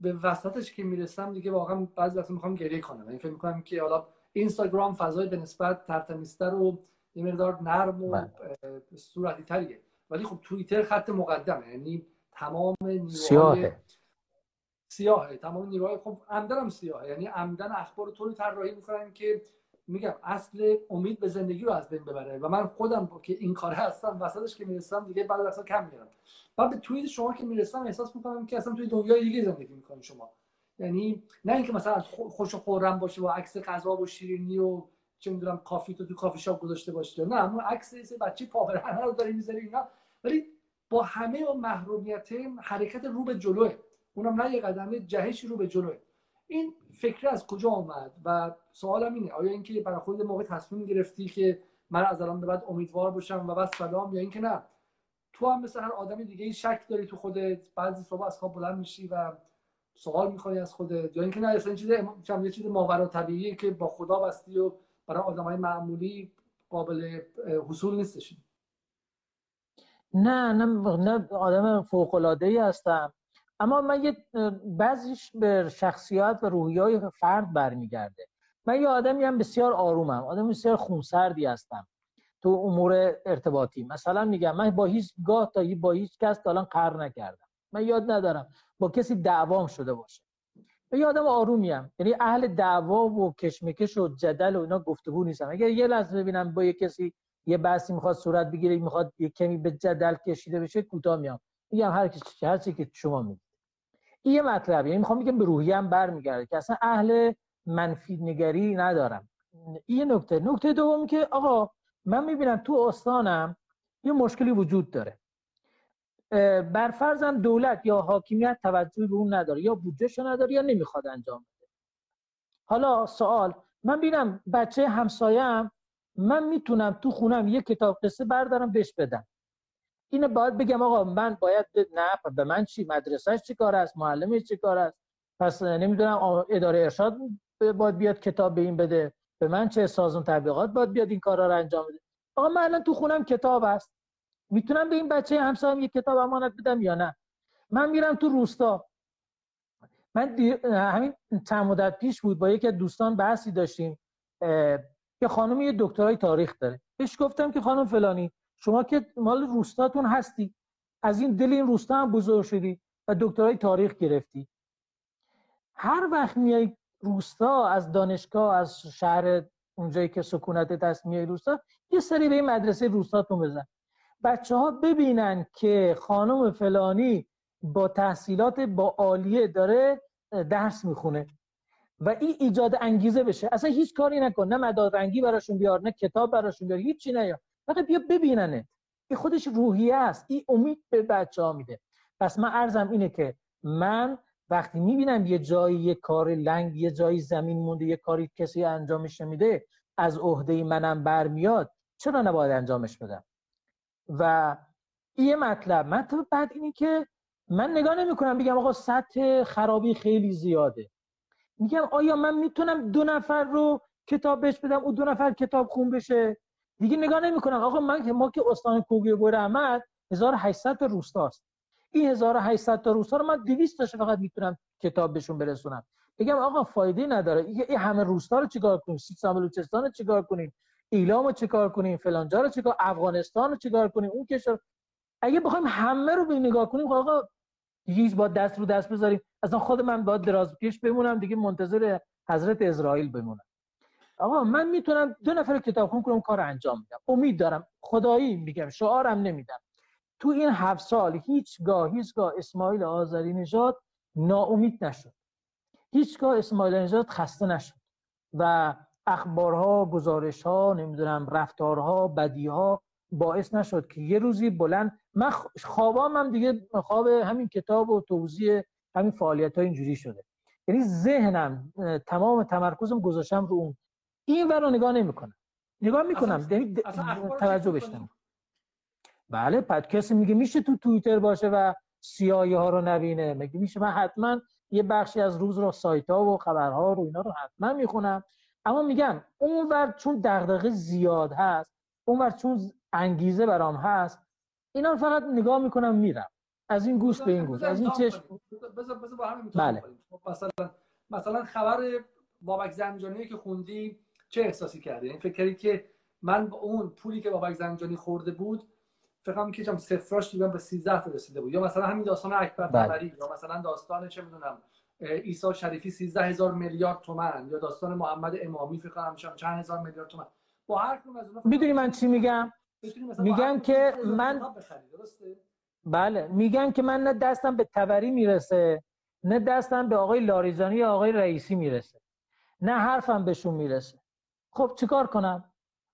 به وسطش که می‌رسم دیگه واقعا بعضی وقتا می‌خوام گریه کنم. یعنی فکر می‌کنم که حالا اینستاگرام فضای به نسبت ترتمیزتر و یه مقدار نرم و بله. صورتی تریه ولی خب توییتر خط مقدمه. یعنی تمام نیروهای سیاهه. تمام نیروهای خب عمدن سیاهه. یعنی عمدن اخبار طوری طراحی می‌کنن که میگم اصل امید به زندگی رو از بین ببره. و من خودم که این کار هستم وسطش که می‌رسم دیگه بعد اصلا کم میرم. بعد به توییت شما که می‌رسم احساس می‌کنم که اصلا توی دنیای دیگه زندگی می‌کنید شما. یعنی نه اینکه مثلا خوش و خورم باشه با عکس غذا و شیرینی و چه می‌دونم کافی تو تو کافی شاپ گذاشته باشه نه. اون عکس بچه پاورهنه رو داری می‌ذاری اینا. ولی با همه و محرومیت حرکت رو به جلوه. اونم نه یه قدم جهشی رو به جلوه این فکر از کجا آمد؟ و سوالم اینه آیا اینکه برای خود موقع تصمیم گرفتی که من از الان به بعد امیدوار باشم و بس سلام یا اینکه نه؟ تو هم مثل هر آدم دیگه شک داری تو خودت بعضی صبح از خواب بلند میشی و سوال می‌خوای از خودت یا اینکه نه اصلا چیز یه چیز ماورا طبیعیه که با خدا بستی و برای آدمای معمولی قابل حصول نیستش. نه نه نه آدم فوق العاده ای هستم. اما من یه بعضیش به شخصیت و روحی های فرد برمیگرده. من یه آدمی هم بسیار آرومم آدم بسیار خونسردی هستم تو امور ارتباطی. مثلا میگم من با هیچ گاه تا با هیچ کس تا الان قهر نکردم. من یاد ندارم با کسی دعوام شده باشه. من یه آدم آرومیم یعنی اهل دعوا و کشمکش و جدل و اینا گفتگو نیستم. اگر یه لحظه ببینم با یه کسی یه بحثی می‌خواد صورت بگیره می‌خواد یه کمی به جدل کشیده بشه کوتاه میام. میگم هر کی هر چی که شما میگید. این یه مطلب یعنی می‌خوام بگم به روحیم برمیگرده که اصلا اهل منفی نگری ندارم. این نکته. نکته دوم که آقا من می‌بینم تو استانم یه مشکلی وجود داره. بر فرضم دولت یا حاکمیت توجهی به اون نداره یا بودجهشو نداره یا نمی‌خواد انجام بده. حالا سوال من ببینم بچه همسایم من می‌تونم تو خونم یه کتاب قصه بردارم بهش بدم. اینه باید بگم آقا من باید نه به من چی مدرسهش چی کار است معلمش چی کار است؟ پس نمی‌دونم اداره ارشاد باید بیاد کتاب به این بده؟ به من چه سازون تبلیغات باید بیاد این کارا رو انجام بده؟ آقا من الان تو خونم کتاب است می‌تونم به این بچه همسایه‌ام یه کتاب امانت بدم یا نه؟ من میرم تو روستا. من همین چند مدت پیش بود با یکی از دوستان بحثی داشتیم که خانم یه دکترای تاریخ داره. بهش گفتم که خانم فلانی شما که مال روستاتون هستی. از این دل این روستا هم بزرگ شدی و دکترای تاریخ گرفتی. هر وقت میای روستا از دانشگاه از شهر اونجایی که سکونت دست میای روستا یه سری به این مدرسه روستاتون بزن. بچه ها ببینن که خانم فلانی با تحصیلات با عالیه داره درس می‌خونه و این ایجاد انگیزه بشه. اصلا هیچ کاری نکن. نه مداد رنگی براشون بیار نه کتاب براشون بیار. هیچی نیار فقط بیا ببیننت این خودش روحیه است. این امید به بچه ها میده. پس من ارزم اینه که من وقتی می‌بینم یه جایی یه کار لنگ یه جایی زمین مونده یه کاری کسی انجامش نمیده از عهده منم برمیاد چرا نباید انجامش بدم؟ و یه مطلب مطلب بعد اینی که من نگاه نمی کنم بگم آقا سطح خرابی خیلی زیاده. میگم آیا من می‌تونم دو نفر رو کتاب بهش بدم؟ او دو نفر کتاب خون بشه؟ دیگه نگاه نمی‌کنم. آقا من ما که استان کوگی بور احمد 1800 تا روستاست. این 1800 تا روستا رو من 200 تاش فقط می‌تونم کتاب بهشون برسونم. بگم آقا فایده نداره. این همه روستا رو چیکار کنیم؟ سیستان بلوچستان رو چیکار کنیم؟ ایلام رو چیکار کنیم؟ فلانجا رو چیکار افغانستان رو چیکار کنیم؟ اون کشور اگه بخوایم همه رو به نگاه کنیم آقا هیچ با دست رو دست بذاریم. اصلا خود من باید دراز پیش بمونم دیگه منتظر حضرت اسرائیل بمونم. آقا من می‌تونم دو نفر کتابخون کنم کار انجام میدم. امید دارم. خدایی میگم شعارم نمیدم. تو این هفت سال هیچگاه هیچگاه اسماعیل آذری نژاد ناامید نشد. هیچگاه اسماعیل نژاد خسته نشد. و اخبارها گزارشها نمی‌دونم رفتارها بدیها باعث نشد که یه روزی بلند من خوابام هم دیگه خواب همین کتاب و توضیح همین فعالیت ها اینجوری شده. یعنی ذهنم تمام تمرکزم گذاشتم رو اون این ور رو نگاه نمی‌کنم. نگاه می‌کنم. یعنی توجه بشتم بله پد کسی میگه میشه تو توییتر باشه و سیایی ها رو نبینه. میگه میشه. من حتما یه بخشی از روز رو سایت ها و خبرها رو اینا رو حتما می‌خونم. اما میگم اونور چون دغدغه زیاد هست اونور چون انگیزه برام هست اینا فقط نگاه می‌کنم میرم. از این گوش به این گوش از این چشم. بذار بذار با هم بله. مثلا مثلا خبر بابک زنجانی که خوندی چه احساسی کردی؟ این یعنی فکر کردی که من با اون پولی که بابک زنجانی خورده بود فکر کنم که چم صفراش دیدم به 13 تا رسیده بود. یا مثلا همین داستان اکبر طبری یا مثلا داستان چه می‌دونم عیسی شریفی 13 هزار میلیارد تومن یا داستان محمد امامی فکر کنم چند هزار میلیارد تومن با هر کدوم از می‌دونی من چی میگم؟ میگم که من بله. میگم که من نه دستم به تبری می‌رسه نه دستم به آقای لاریزانی یا آقای رئیسی می‌رسه نه حرفم بهشون می‌رسه. خب چیکار کنم؟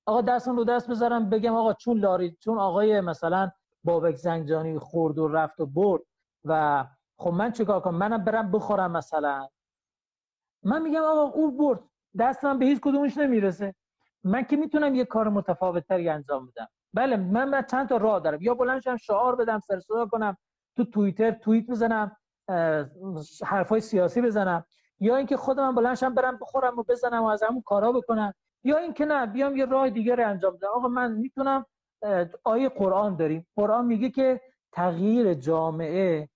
آقا دستم رو دست بذارم بگم آقا چون لاری چون آقای مثلا بابک زنجانی خورد و رفت و برد و خب من چیکار کنم؟ منم برم بخورم مثلا. من میگم آقا او برد. دستم به هیچ کدومش نمی‌رسه. من که می‌تونم یه کار متفاوت تری انجام بدم. بله من, من چند تا راه دارم. یا بلند شم شعار بدم سر کنم تو توییتر توییت بزنم حرفای سیاسی بزنم. یا اینکه خودم بلند شم برم بخورم و بزنم و از همون کارا بکنم. یا اینکه نه بیام یه راه دیگه رو انجام بدم. آقا من می‌تونم آیه قرآن داریم. قرآن میگه که تغییر جامعه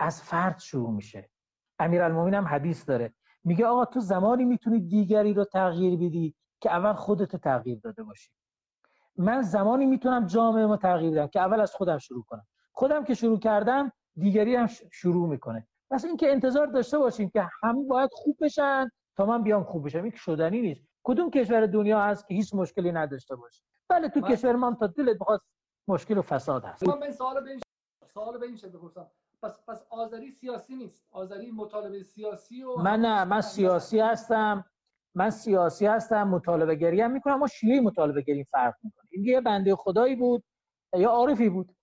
از فرد شروع میشه. امیرالمومنین هم حدیث داره. میگه آقا تو زمانی می‌تونی دیگری رو تغییر بدی که اول خودت تغییر داده باشی. من زمانی می‌تونم جامعه ما تغییر بدم که اول از خودم شروع کنم. خودم که شروع کردم دیگری هم شروع می‌کنه. پس اینکه انتظار داشته باشیم که همه باید خوب بشن تا من بیام خوب بشم این شدنی نیست. کدوم کشور دنیا هست که هیچ مشکلی نداشته باشه؟ بله تو کشور ما تا دلت بخواد مشکل و فساد هست. من سوال به این سوال به این بپرسم. پس پس آذری سیاسی نیست. آذری مطالبه سیاسی و من نه من سیاسی هستم. من سیاسی هستم مطالبه گری هم می‌کنم. ما شیعه مطالبه گری فرق می‌کنه. این یه بنده خدایی بود یا عارفی بود.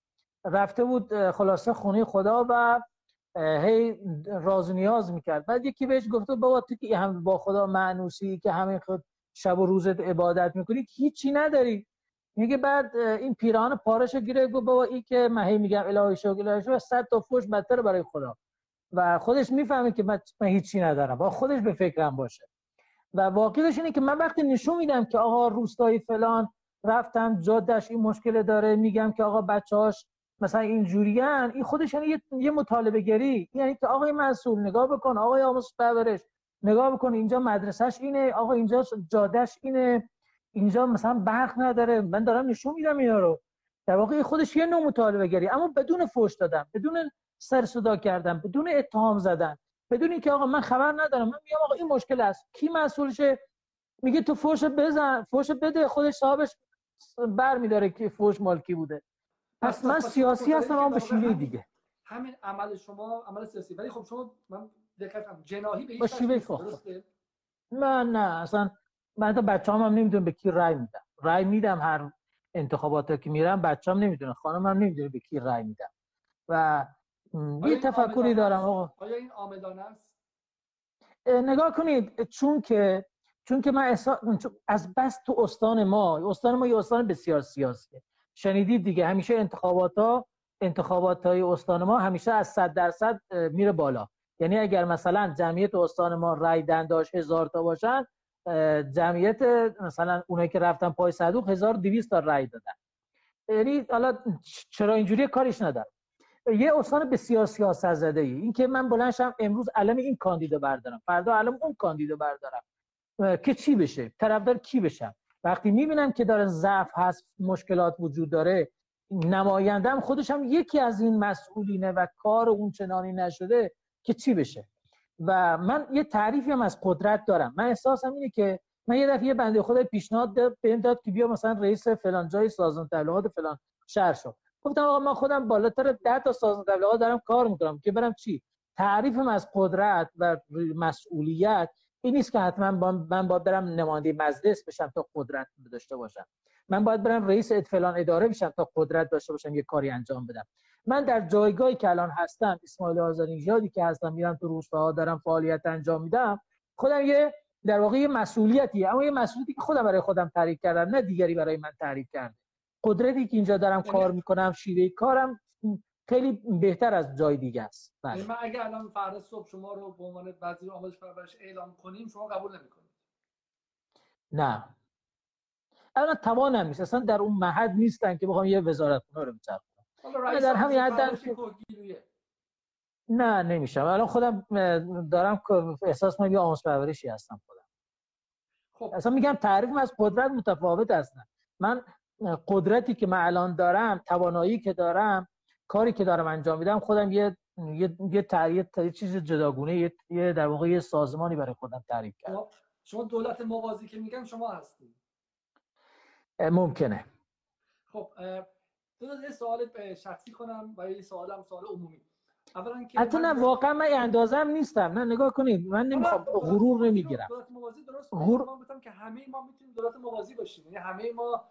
رفته بود خلاصه خونه خدا و هی راز نیاز می‌کرد. بعد یکی بهش گفته بابا تو که هم با خدا معنوسی که همه خود شب و روزت عبادت می‌کنی هیچی نداری. میگه بعد این پیران پارش گیره گفت بابا این که من هی میگم الهی شو الهی شو صد تا فوش بدتر برای خدا. و خودش می‌فهمه که من هیچی ندارم. با خودش به فکرم باشه. و واقعیش اینه که من وقتی نشون میدم که آقا روستایی فلان رفتن جادش این مشکل داره میگم که آقا بچه‌هاش مثلا اینجوریان این خودش یعنی یه مطالبه گری یعنی که آقای مسئول نگاه بکن آقای آموزش پرورش نگاه بکن اینجا مدرسهش اینه آقا اینجا جادش اینه اینجا مثلا برق نداره. من دارم نشون میدم اینا رو. در واقع خودش یه نوع مطالبه گری اما بدون فوش دادن بدون سر صدا کردن بدون اتهام زدن بدون اینکه آقا من خبر ندارم. من میگم آقا این مشکل است. کی مسئولشه؟ میگه تو فوش بزن فوش بده خودش صاحبش بر میداره که فوش مالکی بوده. پس من سیاسی هستم اما به شیوه دیگه. همین عمل شما عمل سیاسی. ولی خب شما من دقت جناحی به شیوه درسته؟ من نه اصلا من تا بچه‌ام هم نمی‌دونم به کی رای میدم. رای میدم هر انتخابات که میرم بچه‌ام نمی‌دونه خانم هم نمی‌دونه به کی رای میدم. و یه تفکری دارم آقا. آیا این آمدانه است؟ نگاه کنید چون که چون که من از بس تو استان ما استان ما یه استان بسیار سیاسیه شنیدید دیگه. همیشه انتخابات ها انتخابات های استان ما همیشه از 100 درصد میره بالا. یعنی اگر مثلا جمعیت استان ما رای دنداش هزار تا باشن جمعیت مثلا اونایی که رفتن پای صندوق 1200 تا رای دادن. یعنی حالا چرا اینجوری کاریش ندارم. یه استان بسیار سیاست زده ای این که من بلنشم امروز علم این کاندیدا بردارم. فردا علم اون کاندیدا بردارم. که چی بشه؟ طرفدار کی بشم؟ وقتی می‌بینم که داره ضعف هست مشکلات وجود داره نمایندم خودش هم یکی از این مسئولینه و کار اون چنانی نشده که چی بشه؟ و من یه تعریفی هم از قدرت دارم. من احساسم اینه که من یه دفعه بنده خدا پیشنهاد داد بهم داد که بیا مثلا رئیس فلان جای سازمان تبلیغات فلان شهر شو. گفتم آقا من خودم بالاتر 10 تا سازمان تبلیغات دارم کار می‌کنم که برم چی؟ تعریفم از قدرت و مسئولیت این نیست که حتما من باید برم نماینده مجلس بشم تا قدرت داشته باشم. من باید برم رئیس فلان اداره بشم تا قدرت داشته باشم یه کاری انجام بدم. من در جایگاهی که الان هستم اسماعیل آذری که هستم میرم تو روستاها دارم فعالیت انجام میدم خودم یه در واقع یه مسئولیتیه. اما یه مسئولیتی که خودم برای خودم تعریف کردم نه دیگری برای من تعریف کرده. قدرتی که اینجا دارم کار می‌کنم شیوه کارم خیلی بهتر از جای دیگه است. بله. یعنی من اگر الان فردا صبح شما رو به عنوان وزیر آموزش پرورش اعلام کنیم شما قبول نمی‌کنید. نه. الان توانم نیست. اصلا در اون محد نیستن که بخوام یه وزارت رو بچرخونم در همین حد نه نمیشم. الان خودم دارم احساس کنم یه آموزش پرورشی هستم خودم. خب. اصلا میگم تعریف از قدرت متفاوت هستن من قدرتی که من الان دارم توانایی که دارم کاری که دارم انجام میدم خودم یه یه یه, یه چیز جداگونه یه در واقع یه سازمانی برای خودم تعریف کردم. خب، شما دولت موازی که میگن شما هستید ممکنه. خب یه سوال شخصی کنم و یه سوالم سوال عمومی. اولا که حتی نه واقعا من اندازم نیستم. نه نگاه کنید من نمی‌خوام غرور نمی‌گیرم. دولت موازی درست غرور من که همه ما می‌تونیم دولت موازی باشیم. یعنی همه ما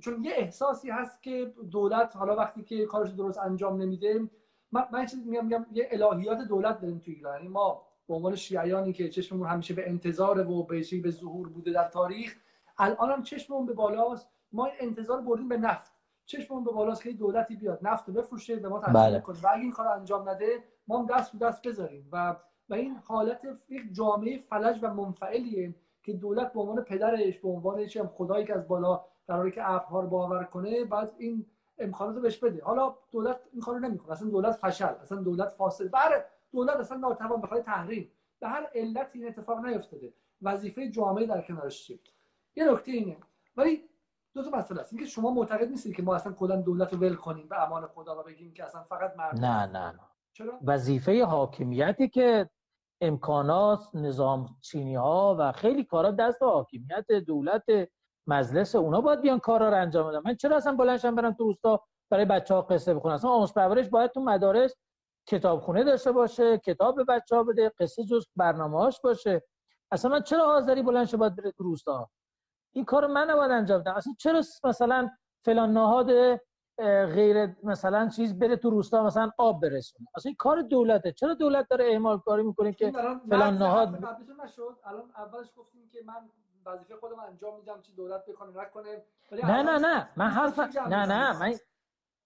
چون یه احساسی هست که دولت حالا وقتی که کارش درست انجام نمیده من من چیزی میگم میگم یه الهیات دولت داریم تو ایران. یعنی ما به عنوان شیعیانی که چشممون همیشه به انتظار و به به ظهور بوده در تاریخ الان هم چشممون به بالاست. ما انتظار بردیم به نفت. چشممون به بالاست که دولتی بیاد نفت رو بفروشه به ما تحصیل بله. کنه و اگه این کار انجام نده ما هم دست به دست بذاریم. و و این حالت یک جامعه فلج و منفعلیه که دولت به عنوان پدرش به عنوان چه خدایی که از بالا قراره که ابرها رو باور کنه بعد این امکانات رو بهش بده. حالا دولت این کارو نمی‌کنه. اصلا دولت فشل. اصلا دولت فاسد. بره دولت اصلا ناتوان بخواد تحریم. به هر علت این اتفاق نیفتاده. وظیفه جامعه در کنارش چیه؟ یه نکته اینه. ولی دو تا مسئله است. اینکه شما معتقد نیستید که ما اصلا کلا دولت رو ول کنیم به امان خدا و بگیم که اصلا فقط مردم. نه نه نه. چرا؟ وظیفه حاکمیتی که امکانات نظام چینی ها و خیلی کارا دست حاکمیت دولت مجلس اونا باید بیان کارا رو انجام بدن. من چرا اصلا بلنشم برم تو روستا برای بچه ها قصه بخونم؟ اصلا آموزش پرورش باید تو مدارس کتابخونه داشته باشه کتاب به بچه ها بده قصه جز برنامه‌هاش باشه. اصلا من چرا آذری بلند باید بره تو روستا؟ این کار من نباید انجام بدم. اصلا چرا مثلا فلان نهاد غیر مثلا چیز بره تو روستا مثلا آب برسونه؟ اصلا این کار دولته. چرا دولت داره اعمال کاری می‌کنه که فلان نهاد نشد. الان اولش گفتیم که من وظیفه خودم انجام میدم چی دولت بکنه نکنه. نه نه نه. من حرف نه نه من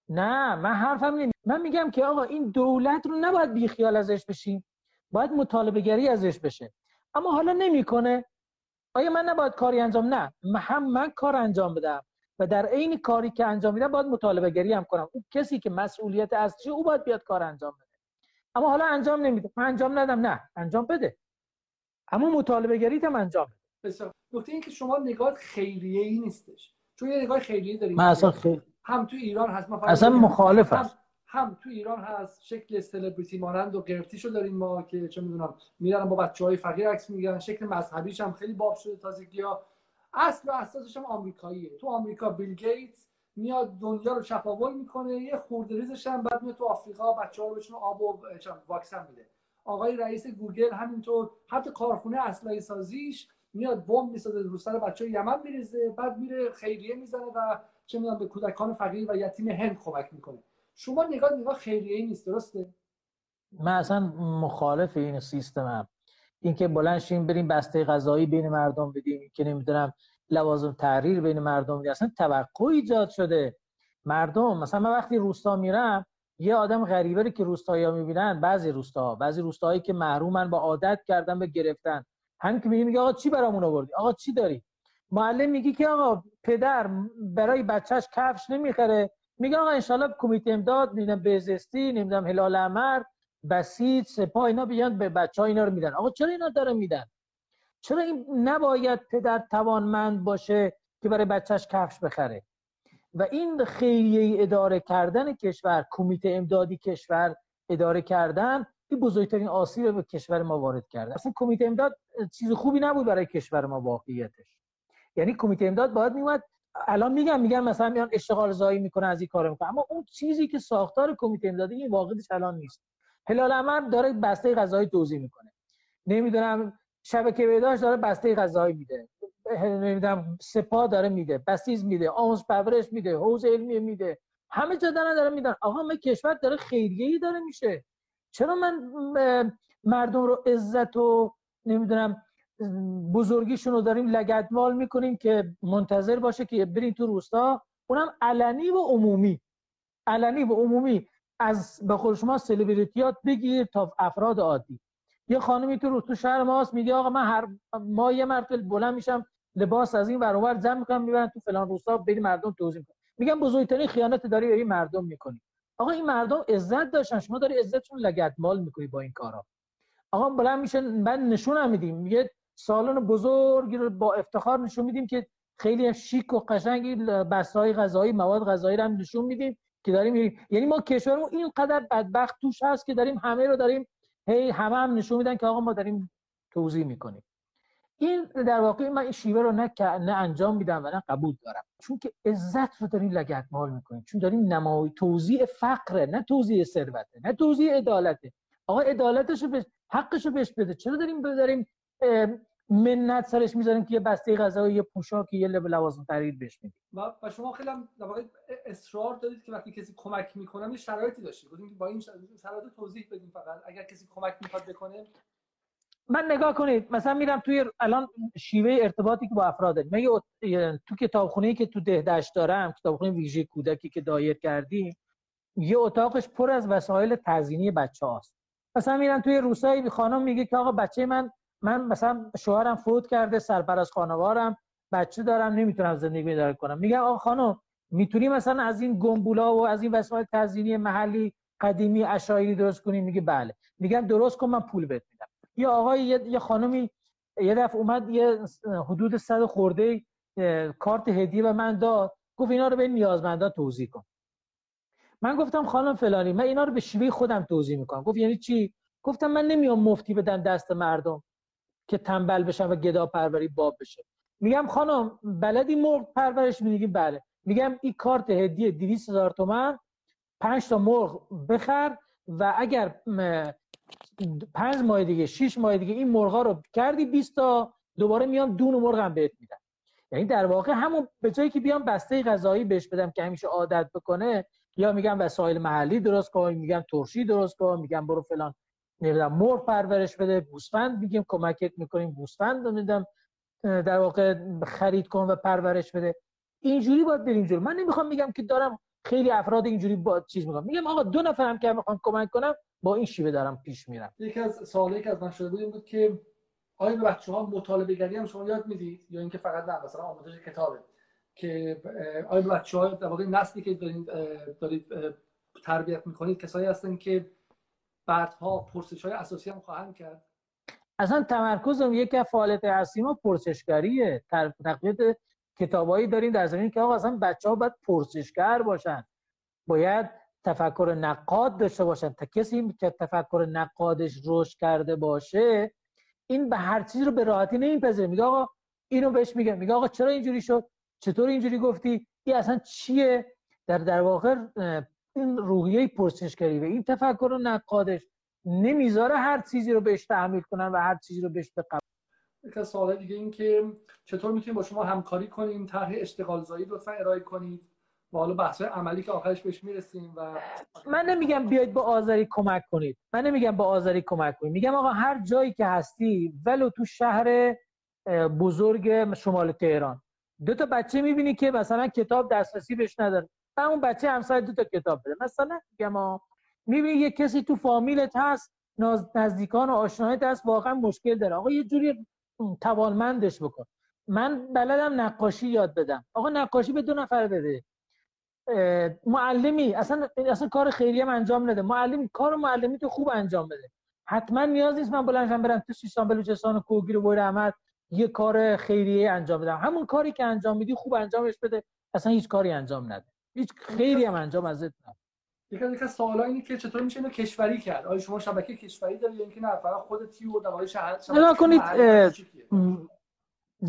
نه من حرفم نمی من میگم که آقا این دولت رو نباید بیخیال ازش بشیم. باید مطالبه گری ازش بشه. اما حالا نمی‌کنه. آیا من نباید کاری انجام نه. هم من کار انجام بدم و در عین کاری که انجام میدم باید مطالبه گری هم کنم. اون کسی که مسئولیت اصلی او باید بیاد کار انجام بده. اما حالا انجام نمیده. من انجام ندم. نه. انجام بده. اما مطالبه گری هم انجام بده. نکته این که شما نگاه خیریه ای نیستش. چون یه نگاه خیریه داریم. من اصلا خیلی هم تو ایران هست. اصلا مخالف هست. هم تو ایران هست. شکل سلبریتی مانند و گرفتیشو داریم ما که چه می‌دونم میرن با بچه های فقیر عکس می‌گیرن. شکل مذهبیش هم خیلی باب شده. تازگی ها اصل و اساسش هم آمریکاییه. تو آمریکا بیل گیتس میاد دنیا رو چپاول می‌کنه. یه خورده ریزش هم بعد میاد تو آفریقا بچه ها رو بهشون آب و واکسن میده. آقای رئیس گوگل همینطور حتی کارخونه اسلحه سازیش میاد بمب می‌سازه رو سر بچه یمن میریزه بعد میره خیریه می‌زنه و چه می‌دونم به کودکان فقیر و یتیم هند کمک می‌کنه. شما نگاه نگاه خیریه نیست درسته؟ من اصلا مخالف این سیستمم. اینکه بلند شیم بریم بسته غذایی بین مردم بدیم که نمی‌دونم لوازم تحریر بین مردم بدیم. اصلا توقع ایجاد شده. مردم مثلا من وقتی روستا میرم یه آدم غریبه که روستایی می‌بینن بعضی روستا بعضی روستاهایی که محرومن با عادت کردن به گرفتن. همین که میگه آقا چی برامون آوردی؟ آقا چی داری؟ معلم میگی که آقا پدر برای بچهش کفش نمی‌خره. میگه آقا انشالله کمیته امداد میدم بهزستی نمی‌دونم هلال امر بسیط سپاه اینا بیان به بچه ها اینا رو میدن. آقا چرا اینا داره میدن؟ چرا این نباید پدر توانمند باشه که برای بچهش کفش بخره؟ و این خیریه اداره کردن کشور کمیته امدادی کشور اداره کردن این بزرگترین آسیب به کشور ما وارد کرده. اصلا کمیته امداد چیز خوبی نبود برای کشور ما واقعیتش. یعنی کمیته امداد باید میومد الان میگم میگن مثلا میان اشتغال زایی می‌کنه از این کارو می‌کنه اما اون چیزی که ساختار کمیته امدادی این واقعیتش الان نیست. هلال امر داره بسته غذایی توزیع می‌کنه. نمی‌دونم شبکه بهداشت داره بسته غذایی میده. نمی‌دونم سپاه داره میده بسیز میده آموزش پرورش میده حوز علمی میده. همه جا دارن داره میدن آقا ما کشور داره خیریه ای داره میشه. چرا من مردم رو عزت و نمی‌دونم بزرگیشون رو داریم لگدمال می‌کنیم که منتظر باشه که بریم تو روستا؟ اونم علنی و عمومی. علنی و عمومی. از به خود شما سلبریتیات بگیر تا افراد عادی. یه خانمی تو تو شهر ماست میگه آقا من هر ما یه مرتبه بلند میشم لباس از این ور جمع می‌کنم می‌برن تو فلان روستا بریم مردم توضیح می‌کنم میگم بزرگترین خیانت داری به این مردم می‌کنی. آقا این مردم عزت داشتن. شما داری عزتشون لگدمال می‌کنی با این کارا. آقا بلند میشه بعد نشون هم میدیم. میگه سالن بزرگی رو با افتخار نشون میدیم که خیلی شیک و قشنگی بسای غذایی مواد غذایی رو هم نشون میدیم که داریم میریم یعنی ما کشورمون اینقدر بدبخت توش هست که داریم همه رو داریم هی همه هم نشون میدن که آقا ما داریم توضیح می‌کنیم. این در واقع من این شیوه رو نه, نه انجام میدم و نه قبول دارم. چون که عزت رو داریم لگدمال می‌کنیم چون داریم نمای توضیح فقره نه توضیح ثروته نه توضیح عدالته. آقا عدالتش رو حقش رو بهش بده. چرا داریم داریم منت سرش می‌ذاریم که یه بسته غذا یه پوشاک یه لب لوازم خرید بهش میدیم و شما خیلی هم اصرار دارید که وقتی کسی کمک می‌کنه یه شرایطی داشتید. با این شرایط توضیح بدیم فقط. اگر کسی کمک می‌خواد بکنه من نگاه کنید مثلا میرم توی الان شیوه ارتباطی که با افراد من تو کتابخونه که تو دهدشت دارم کتابخونه ویژه کودکی که دایر کردیم یه اتاقش پر از وسایل تزیینی بچه هاست مثلا میرم توی روسایی خانم میگه که آقا بچه من من مثلا شوهرم فوت کرده سرپرست خانوارم بچه دارم نمی‌تونم زندگی دار کنم. میگم آقا خانم می‌تونی مثلا از این گنبولا و از این وسایل تزیینی محلی قدیمی اشایری درست کنی؟ میگه بله. میگم درست کن من پول بهت یا آقای یه خانمی یه دفعه اومد یه حدود صد خورده کارت هدیه به من داد. گفت اینا رو به نیازمندا توضیح کن. من گفتم خانم فلانی من اینا رو به شیوه خودم توضیح می‌کنم. گفت یعنی چی؟ گفتم من نمیام مفتی بدم دست مردم که تنبل بشن و گدا پروری باب بشه. میگم خانم بلدی مرغ پرورش میگی بله. میگم این کارت هدیه 200 هزار تومن 5 تا مرغ بخر و اگر پنج ماه دیگه 6 ماه دیگه این مرغا رو کردی 20 تا دوباره میام دون و مرغ هم بهت میدم یعنی در واقع همون به جایی که بیام بسته غذایی بهش بدم که همیشه عادت بکنه یا میگم وسایل محلی درست کن میگم ترشی درست کن میگم برو فلان نمی‌دونم مرغ پرورش بده گوسفند میگیم کمکت می‌کنیم گوسفند میدم در واقع خرید کن و پرورش بده. اینجوری باید بریم جلو. من نمی‌خوام میگم که دارم خیلی افراد اینجوری با چیز میگم میگم آقا دو نفرم که می‌خوام کمک کنم با این شیوه دارم پیش میرم. یکی از سوالی که از من شده بود این بود که آیا به بچه ها مطالبه گری هم شما یاد می‌دید یا اینکه فقط نه مثلا آموزش کتابه. که آیا به بچه ها در واقع نسلی که دارید, دارید تربیت می‌کنید کسایی هستن که بعدها پرسش های اساسی هم خواهند کرد؟ اصلا تمرکزم یکی از فعالیت اصلی ما پرسشگریه. تقویت کتابایی داریم در زمین که آقا اصلا بچه ها باید پرسشگر باشن. باید تفکر نقاد داشته باشن. تا کسی که تفکر نقادش رشد کرده باشه این به هر چیز رو به راحتی نمیپذیره. میگه آقا اینو بهش میگه. میگه آقا چرا اینجوری شد؟ چطور اینجوری گفتی؟ این اصلا چیه؟ در در واقع این روحیه پرسشگری و این تفکر نقادش نمی‌ذاره هر چیزی رو بهش تحمیل کنن و هر چیزی رو بهش بقبول یک سوال دیگه این که چطور می‌تونیم با شما همکاری کنیم طرح اشتغال زایی لطفا ارائه کنید؟ و حالا بحث عملی که آخرش بهش می‌رسیم و من نمیگم بیاید با آذری کمک کنید. من نمیگم با آذری کمک کنید. میگم آقا هر جایی که هستی ولو تو شهر بزرگ شمال تهران. دو تا بچه می‌بینی که مثلا کتاب دسترسی بهش نداره و اون بچه همسایه دو تا کتاب بده مثلا میگم می‌بینی یه کسی تو فامیلت هست نزدیکان و آشنایت هست واقعا مشکل داره. آقا یه جوری توانمندش بکن. من بلدم نقاشی یاد بدم. آقا نقاشی به دو نفر بده. معلمی اصلا اصلا کار خیریه هم انجام نده. معلمی کار معلمی تو خوب انجام بده. حتما نیاز نیست من بلندشم برم تو سیستان بلوچستان و کوگیر و احمد یه کار خیریه انجام بدم. همون کاری که انجام میدی خوب انجامش بده. اصلا هیچ کاری انجام نده. هیچ خیری هم انجام ازت نده. یکی از یک سوالا اینه که چطور میشه اینو کشوری کرد؟ آیا شما شبکه کشوری دارید یا اینکه نه فقط خودتی و دوای شهر کنید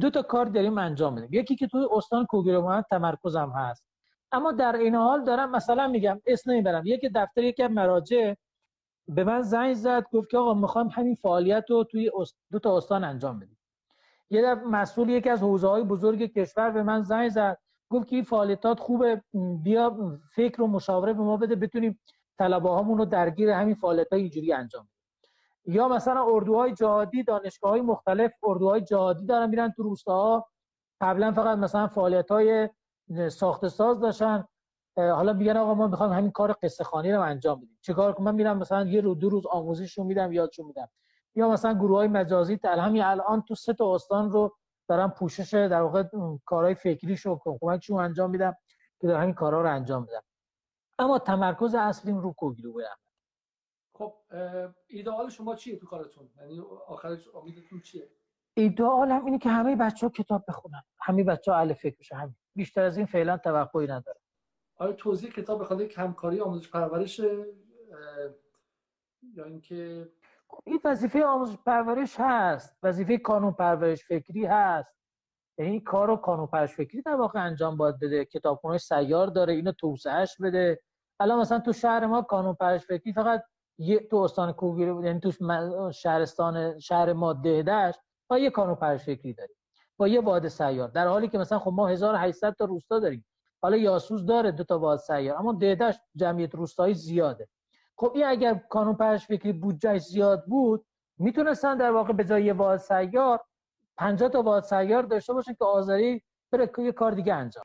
دو تا کار داریم انجام میدیم. یکی که توی استان کوگیروان تمرکزم هست. اما در این حال دارم مثلا میگم اسم نمی‌برم. یکی دفتر یکی مراجع به من زنگ زد گفت که آقا می‌خوام همین فعالیت رو توی دو تا استان انجام بدیم. یه مسئول یکی از حوزه های بزرگ کشور به من زنگ زد گفت که این فعالیتات خوبه بیا فکر و مشاوره به ما بده بتونیم طلبه هامون رو درگیر همین فعالیت های اینجوری انجام بدیم. یا مثلا اردوهای جهادی دانشگاه های مختلف اردوهای جهادی دارن میرن تو روستاها. قبلا فقط مثلا فعالیت های ساخت ساز داشتن. حالا میگن آقا ما می‌خوایم همین کار قصه خانی رو انجام بدیم. چیکار کنم؟ من میرم مثلا یه رو دو روز آموزششون میدم یادشون میدم. یا مثلا گروه های مجازی همین الان تو سه تا استان رو دارم پوشش در واقع کارهای فکریشو کمکشون انجام میدم که در همین کارها رو انجام بدم. اما تمرکز اصلیم رو کوگیرو برم خب ایدئال شما چیه تو کارتون؟ یعنی آخرش امیدتون چیه؟ ایدئال هم اینه که همه بچه ها کتاب بخونن. همه بچه ها اهل فکر همین. بیشتر از این فعلا توقعی نداره آیا توضیح کتاب بخواد همکاری آموزش پرورش یا اینکه خب، این وظیفه آموزش پرورش هست. وظیفه کانون پرورش فکری هست. یعنی کار رو کانون پرورش فکری در واقع انجام باید بده. کتابخونه سیار داره اینو توسعهش بده. الان مثلا تو شهر ما کانون پرورش فکری فقط یه تو استان کوگیر یعنی تو شهرستان شهر ما دهدش با یه کانون پرورش فکری داریم. با یه واحد سیار. در حالی که مثلا خب ما 1800 تا روستا داریم. حالا یاسوس داره دو تا واحد سیار اما دهدش جمعیت روستایی زیاده. خب این اگر کانون پرش فکری بودجهش زیاد بود می‌تونستن در واقع به جای یه سیار 50 تا واحد سیار داشته باشن که آذری بره یه کار دیگه انجام.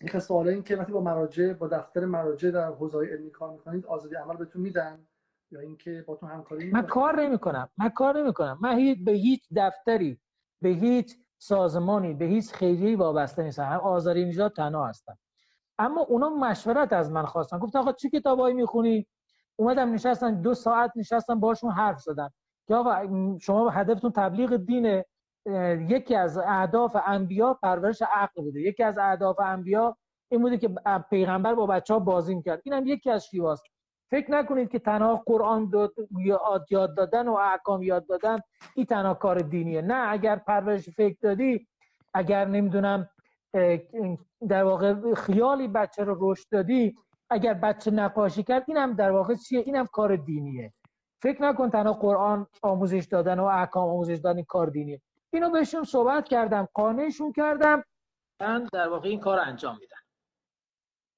این سوال این که وقتی با مراجع با دفتر مراجع در حوزه علمی کار می‌کنید آزادی عمل بهتون میدن؟ یا اینکه باتون همکاری من کار نمی‌کنم. من کار نمی‌کنم. من به هیچ دفتری به هیچ سازمانی به هیچ خیریه وابسته نیستم. هم آذری نژاد تنها هستم. اما اونا مشورت از من خواستن. گفتن آقا چه کتابایی می‌خونی؟ اومدم نشستن دو ساعت نشستم باشون حرف زدم. که آقا شما هدفتون تبلیغ دین یکی از اهداف انبیا پرورش عقل بوده. یکی از اهداف انبیا این بوده که پیغمبر با بچه ها بازی کرد اینم یکی از شیواست. فکر نکنید که تنها قرآن یاد دادن و احکام یاد دادن این تنها کار دینیه. نه اگر پرورش فکر دادی اگر نمی‌دونم در واقع خیالی بچه رو رشد دادی اگر بچه نقاشی کرد اینم در واقع چیه؟ اینم کار دینیه. فکر نکن تنها قرآن آموزش دادن و احکام آموزش دادن این کار دینیه. اینو بهشون صحبت کردم قانعشون کردم من در واقع این کار انجام میدم.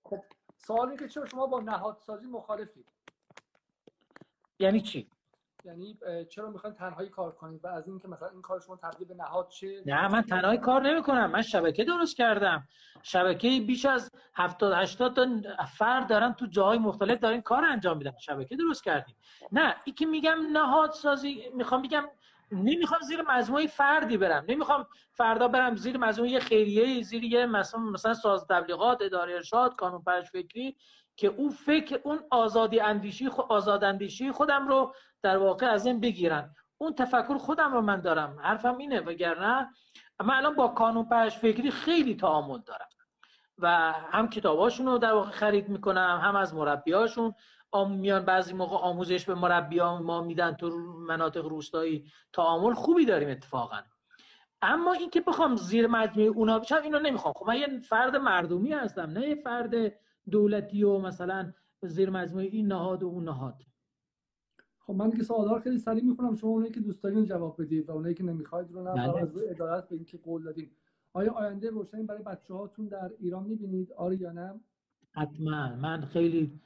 خب سوالی که چرا شما با نهادسازی مخالفید؟ یعنی چی؟ یعنی چرا می‌خواین تنهایی کار کنید و از اینکه مثلا این کار شما تبدیل به نهاد چه نه من تنهایی کار نمی‌کنم. من شبکه درست کردم. شبکه بیش از 70 80 تا فرد دارن تو جاهای مختلف دارن کار انجام میدن. شبکه درست کردیم. نه این که میگم نهاد سازی می‌خوام بگم نمی‌خوام زیر مجموعه فردی برم. نمی‌خوام فردا برم زیر مجموعه خیریه زیر یه مثلا مثلا ساز تبلیغات اداره ارشاد قانون پرش فکری که اون فکر اون آزادی اندیشی خود آزاد اندیشی خودم رو در واقع از این بگیرن. اون تفکر خودم رو من دارم. حرفم اینه وگرنه من الان با قانون پرش فکری خیلی تعامل دارم. و هم کتاباشون رو در واقع خرید می‌کنم هم از مربیاشون میان بعضی موقع آموزش به مربی ما میدن تو مناطق روستایی تعامل خوبی داریم اتفاقا. اما اینکه بخوام زیر مجموعه اونا بشم اینو نمی‌خوام. خب من یه فرد مردمی هستم نه یه فرد دولتی و مثلا زیر مجموعه این نهاد و اون نهاد. خب من که سوالار خیلی سریع می‌کنم شما اونایی که دوست دارین جواب بدید و اونایی که نمی‌خواید رو نه بله. از ادارت به اینکه قول دادیم آیا آینده روشنی برای بچه هاتون در ایران می‌بینید؟ آره یا نه؟ حتما. من خیلی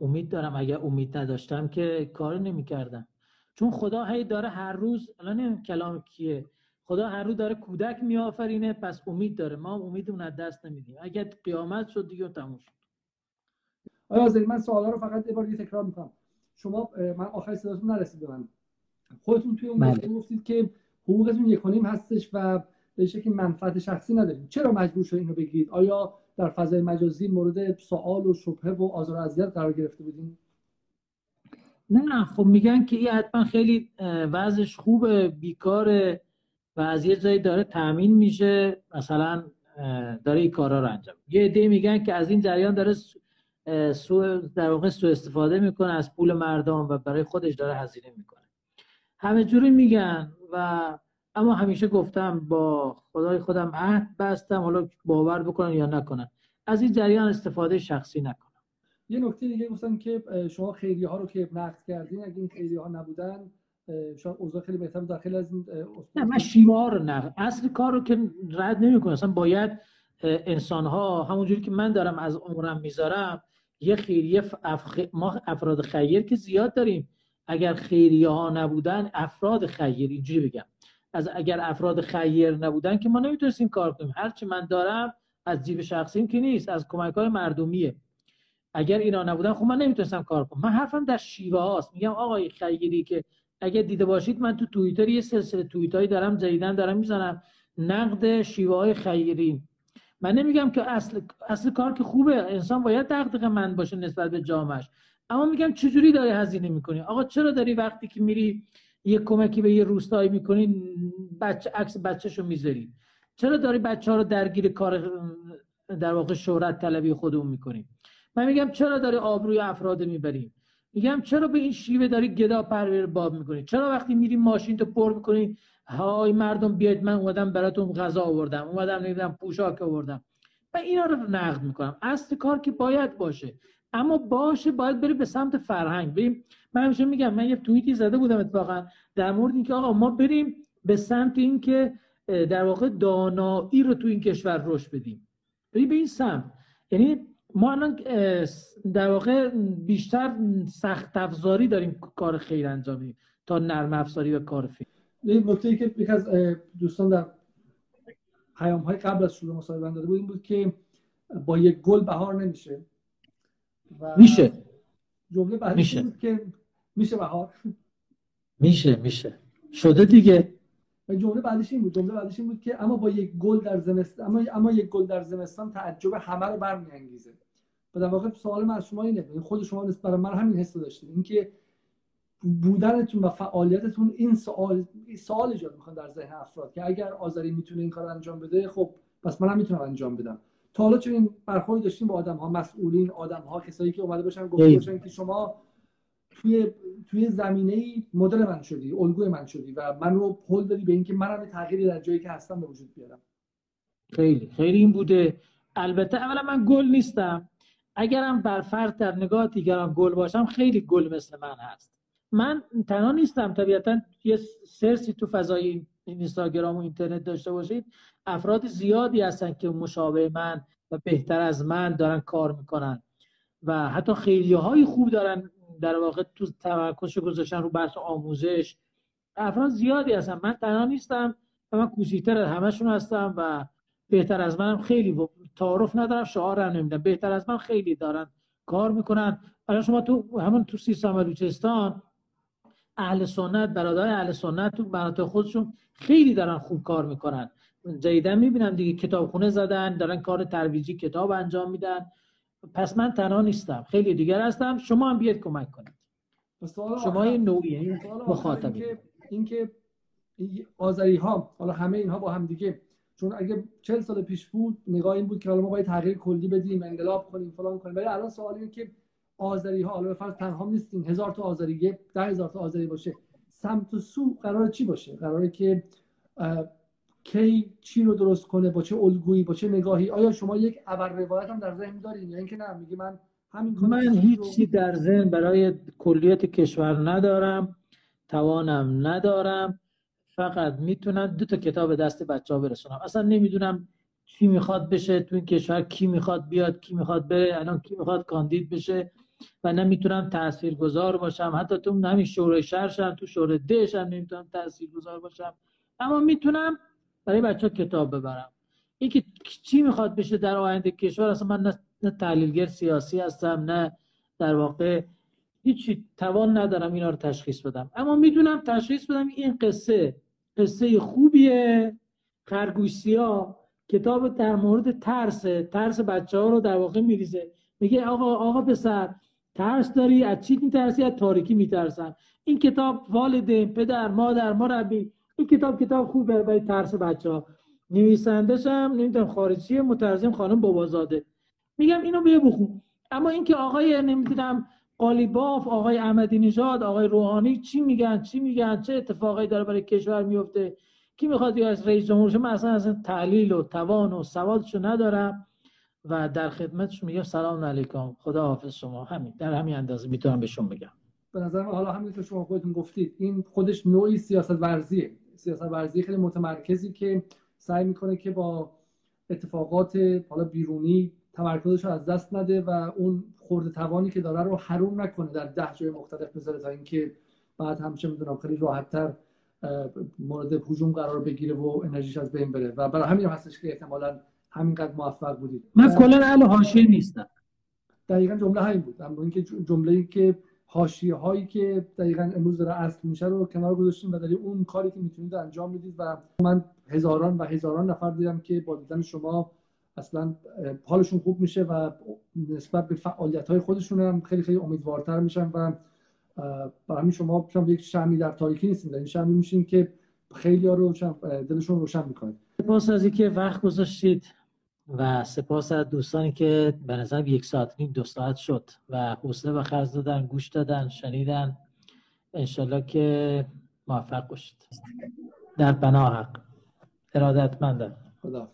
امید دارم. اگر امید نداشتم که کار نمی‌کردم. چون خدا هی داره هر روز الان کلام کیه. خدا هر روز داره کودک میآفرینه پس امید داره. ما هم امیدمون از دست نمیدیم. اگر قیامت شد دیگه تموم شد. آیا آزری من سوالا رو فقط یه بار تکرار می‌کنم. شما من آخر صداتون نرسید من. خودتون توی اون بله. گفتید که حقوقتون یک هستش و به شکلی منفعت شخصی ندارید چرا مجبور شد اینو بگید آیا در فضای مجازی مورد سوال و شبهه و آزار و اذیت قرار گرفته بودین؟ نه خب میگن که این حتما خیلی وضعش خوبه بیکاره و از یه جایی داره تامین میشه. مثلا داره این کارا رو انجام یه عده میگن که از این جریان داره سو در واقع سو استفاده می‌کنه از پول مردم و برای خودش داره هزینه می‌کنه. همه جوری میگن و اما همیشه گفتم با خدای خودم عهد بستم حالا باور بکنن یا نکنن. از این جریان استفاده شخصی نکنم. یه نکته دیگه گفتم که شما خیلی ها رو که نقد کردین اگه این خیلی ها نبودن شاید اوضاع خیلی بهتر داخل از این نه من شیوه ها رو نقد اصل کار رو که رد نمی‌کنم. اصلا باید انسان ها همونجوری که من دارم از عمرم می‌ذارم یه خیریه. ما افراد خیر که زیاد داریم. اگر خیریه ها نبودن افراد خیر اینجوری بگم. از اگر افراد خیر نبودن که ما نمی‌تونستیم کار کنیم. هرچی من دارم از جیب شخصیم که نیست از کمک های مردمیه. اگر اینا نبودن خب من نمی‌تونستم کار کنم. من حرفم در شیوه هاست. میگم آقای خیری که اگر دیده باشید من تو توییتر یه سلسله توییت هایی دارم جدیدن دارم می‌زنم. نقد شیوه های خیری من نمیگم که اصل اصل کار که خوبه. انسان باید دغدغه من باشه نسبت به جامعش اما میگم چجوری داری هزینه می‌کنی؟ آقا چرا داری وقتی که میری یه کمکی به یه روستایی می‌کنی بچه عکس بچهشو می‌ذاری. چرا داری بچه ها رو درگیر کار در واقع شهرت طلبی خودمون می‌کنیم من میگم چرا داری آبروی افراد می‌بریم میگم چرا به این شیوه داری گدا پرور باب می‌کنی؟ چرا وقتی میری ماشین تو پر می‌کنی؟ های مردم بیاید من اومدم براتون غذا آوردم اومدم نمی‌دونم پوشاک آوردم. من اینا رو نقد می‌کنم. اصل کار که باید باشه. اما باشه باید بری به سمت فرهنگ. بریم من همیشه میگم من یه توییتی زده بودم اتفاقا در مورد اینکه آقا ما بریم به سمت اینکه در واقع دانایی رو تو این کشور رشد بدیم. بریم به این سمت. یعنی ما الان در واقع بیشتر سخت افزاری داریم کار خیر انجام تا نرم افزاری و کار فکر این نکته ای که یک از دوستان در پیام های قبل از شروع مصاحبه داده بود این بود که با یک گل بهار نمیشه. میشه. جمله بعدی میشه. بود که میشه بهار. میشه میشه. شده دیگه. و جمله بعدش این بود جمله بعدش این بود که اما با یک گل در زمستان اما اما یک گل در زمستان تعجب همه رو برمیانگیزه. و در واقع سوال من از شما اینه یعنی خود شما نسبت برای من همین حس داشتید. اینکه بودنتون و فعالیتتون این سوال سوال ایجاد می‌خوان در ذهن افراد که اگر آذری می‌تونه این کار انجام بده خب پس من هم می‌تونم انجام بدم. تا حالا چه این برخورد داشتیم با آدم ها مسئولین آدم ها کسایی که اومده باشن گفته باشن که شما توی توی زمینه ای مدل من شدی الگوی من شدی و من رو پل دادی به اینکه منم تغییری در جایی که هستم به وجود بیارم. خیلی خیلی این بوده. البته اولا من گل نیستم. اگرم بر فرض در نگاه دیگران گل باشم خیلی گل مثل من هست. من تنها نیستم طبیعتا یه سرسی تو فضای اینستاگرام و اینترنت داشته باشید افراد زیادی هستن که مشابه من و بهتر از من دارن کار می‌کنن و حتی خیلی های خوب دارن در واقع تو تمرکزش گذاشتن رو بحث آموزش. افراد زیادی هستن. من تنها نیستم و من کوچیکتر از همشون هستم و بهتر از منم خیلی تعارف ندارم شعار هم نمیدم. بهتر از من خیلی دارن کار می‌کنن. الان شما تو همون تو سیستان و بلوچستان اهل سنت برادر اهل سنت تو مناطق خودشون خیلی دارن خوب کار می‌کنن. جدیدن می‌بینم دیگه کتابخونه زدن دارن کار ترویجی کتاب انجام میدن. پس من تنها نیستم. خیلی دیگر هستم. شما هم بیاد کمک کنید. شما یه نوعی یعنی مخاطبی اینکه این آذری ها حالا همه اینها با هم دیگه. چون اگه 40 سال پیش بود نگاه این بود که حالا ما باید تغییر کلی بدیم انقلاب کنیم فلان کنیم. ولی الان سوال اینه که آذری ها حالا فرض تنها نیستیم. هزار تا آذری ده هزار تا آذری باشه. سمت و سو قرار چی باشه؟ قراره که کی چی رو درست کنه؟ با چه الگویی؟ با چه نگاهی؟ آیا شما یک ابر روایت هم در ذهن دارین؟ یا اینکه نه میگی من همین من هیچی در ذهن برای کلیت کشور ندارم توانم ندارم فقط می‌تونم دو تا کتاب دست بچه ها برسونم. اصلا نمی‌دونم چی می‌خواد بشه تو این کشور کی می‌خواد بیاد کی می‌خواد بره الان کی می‌خواد کاندید بشه. و نمی‌تونم تاثیرگذار باشم. حتی تو همین شورای شهر تو شورای هم نمی‌تونم تاثیرگذار باشم. اما می‌تونم برای بچه ها کتاب ببرم. اینکه چی می‌خواد بشه در آینده کشور اصلا من نه, تحلیلگر سیاسی هستم نه در واقع هیچی توان ندارم اینا رو تشخیص بدم. اما می‌دونم تشخیص بدم این قصه قصه خوبیه خرگوشیا کتاب در مورد ترس ترس بچه ها رو در واقع میریزه. میگه آقا آقا پسر ترس داری از چی میترسی؟ از تاریکی میترسن این کتاب والدین پدر مادر مربی. این کتاب کتاب خوبه برای ترس بچه ها نویسندش هم نمی‌دونم خارجی مترجم خانم بابازاده. میگم اینو بیا بخون اما اینکه آقای نمی‌دونم قالیباف آقای احمدی نژاد آقای روحانی چی میگن چی میگن چه اتفاقایی داره برای کشور میفته کی می‌خواد از رئیس جمهورش من اصلا از تحلیل و توان و سوادشو ندارم. و در خدمتش میگم سلام علیکم. خدا حافظ شما. همین. در همین اندازه می‌تونم بهشون بگم. به نظر حالا همین که شما خودتون گفتید این خودش نوعی سیاست ورزیه سیاست ورزی خیلی متمرکزی که سعی می‌کنه که با اتفاقات حالا بیرونی تمرکزش رو از دست نده و اون خورده توانی که داره رو حروم نکنه در ده جای مختلف بذاره تا اینکه بعد همچه می‌دونم خیلی راحتتر مورد هجوم قرار بگیره و انرژیش از بین بره. و برای همین هستش که احتمالا همینقدر موفق بودید. من کلا اهل حاشیه نیستم. دقیقا جمله همین بود. اما اینکه جمله ای که حاشیه هایی که دقیقا امروز داره اصل میشه رو کنار گذاشتیم و در اون کاری که می‌تونید انجام می‌دید و من هزاران و هزاران نفر دیدم که با دیدن شما اصلا حالشون خوب میشه و نسبت به فعالیت های خودشون هم خیلی خیلی امیدوارتر میشن و برای همین شما شما یک شمی در تاریکی نیستیم در این شمی میشین که خیلی ها رو دلشون روشن می‌کنید سپاس از اینکه وقت گذاشتید. و سپاس از دوستانی که به نظر یک ساعت نیم دو ساعت شد و حوصله به خرج دادن گوش دادن شنیدن. انشالله که موفق باشید. در بنا حق. ارادتمندم. خدا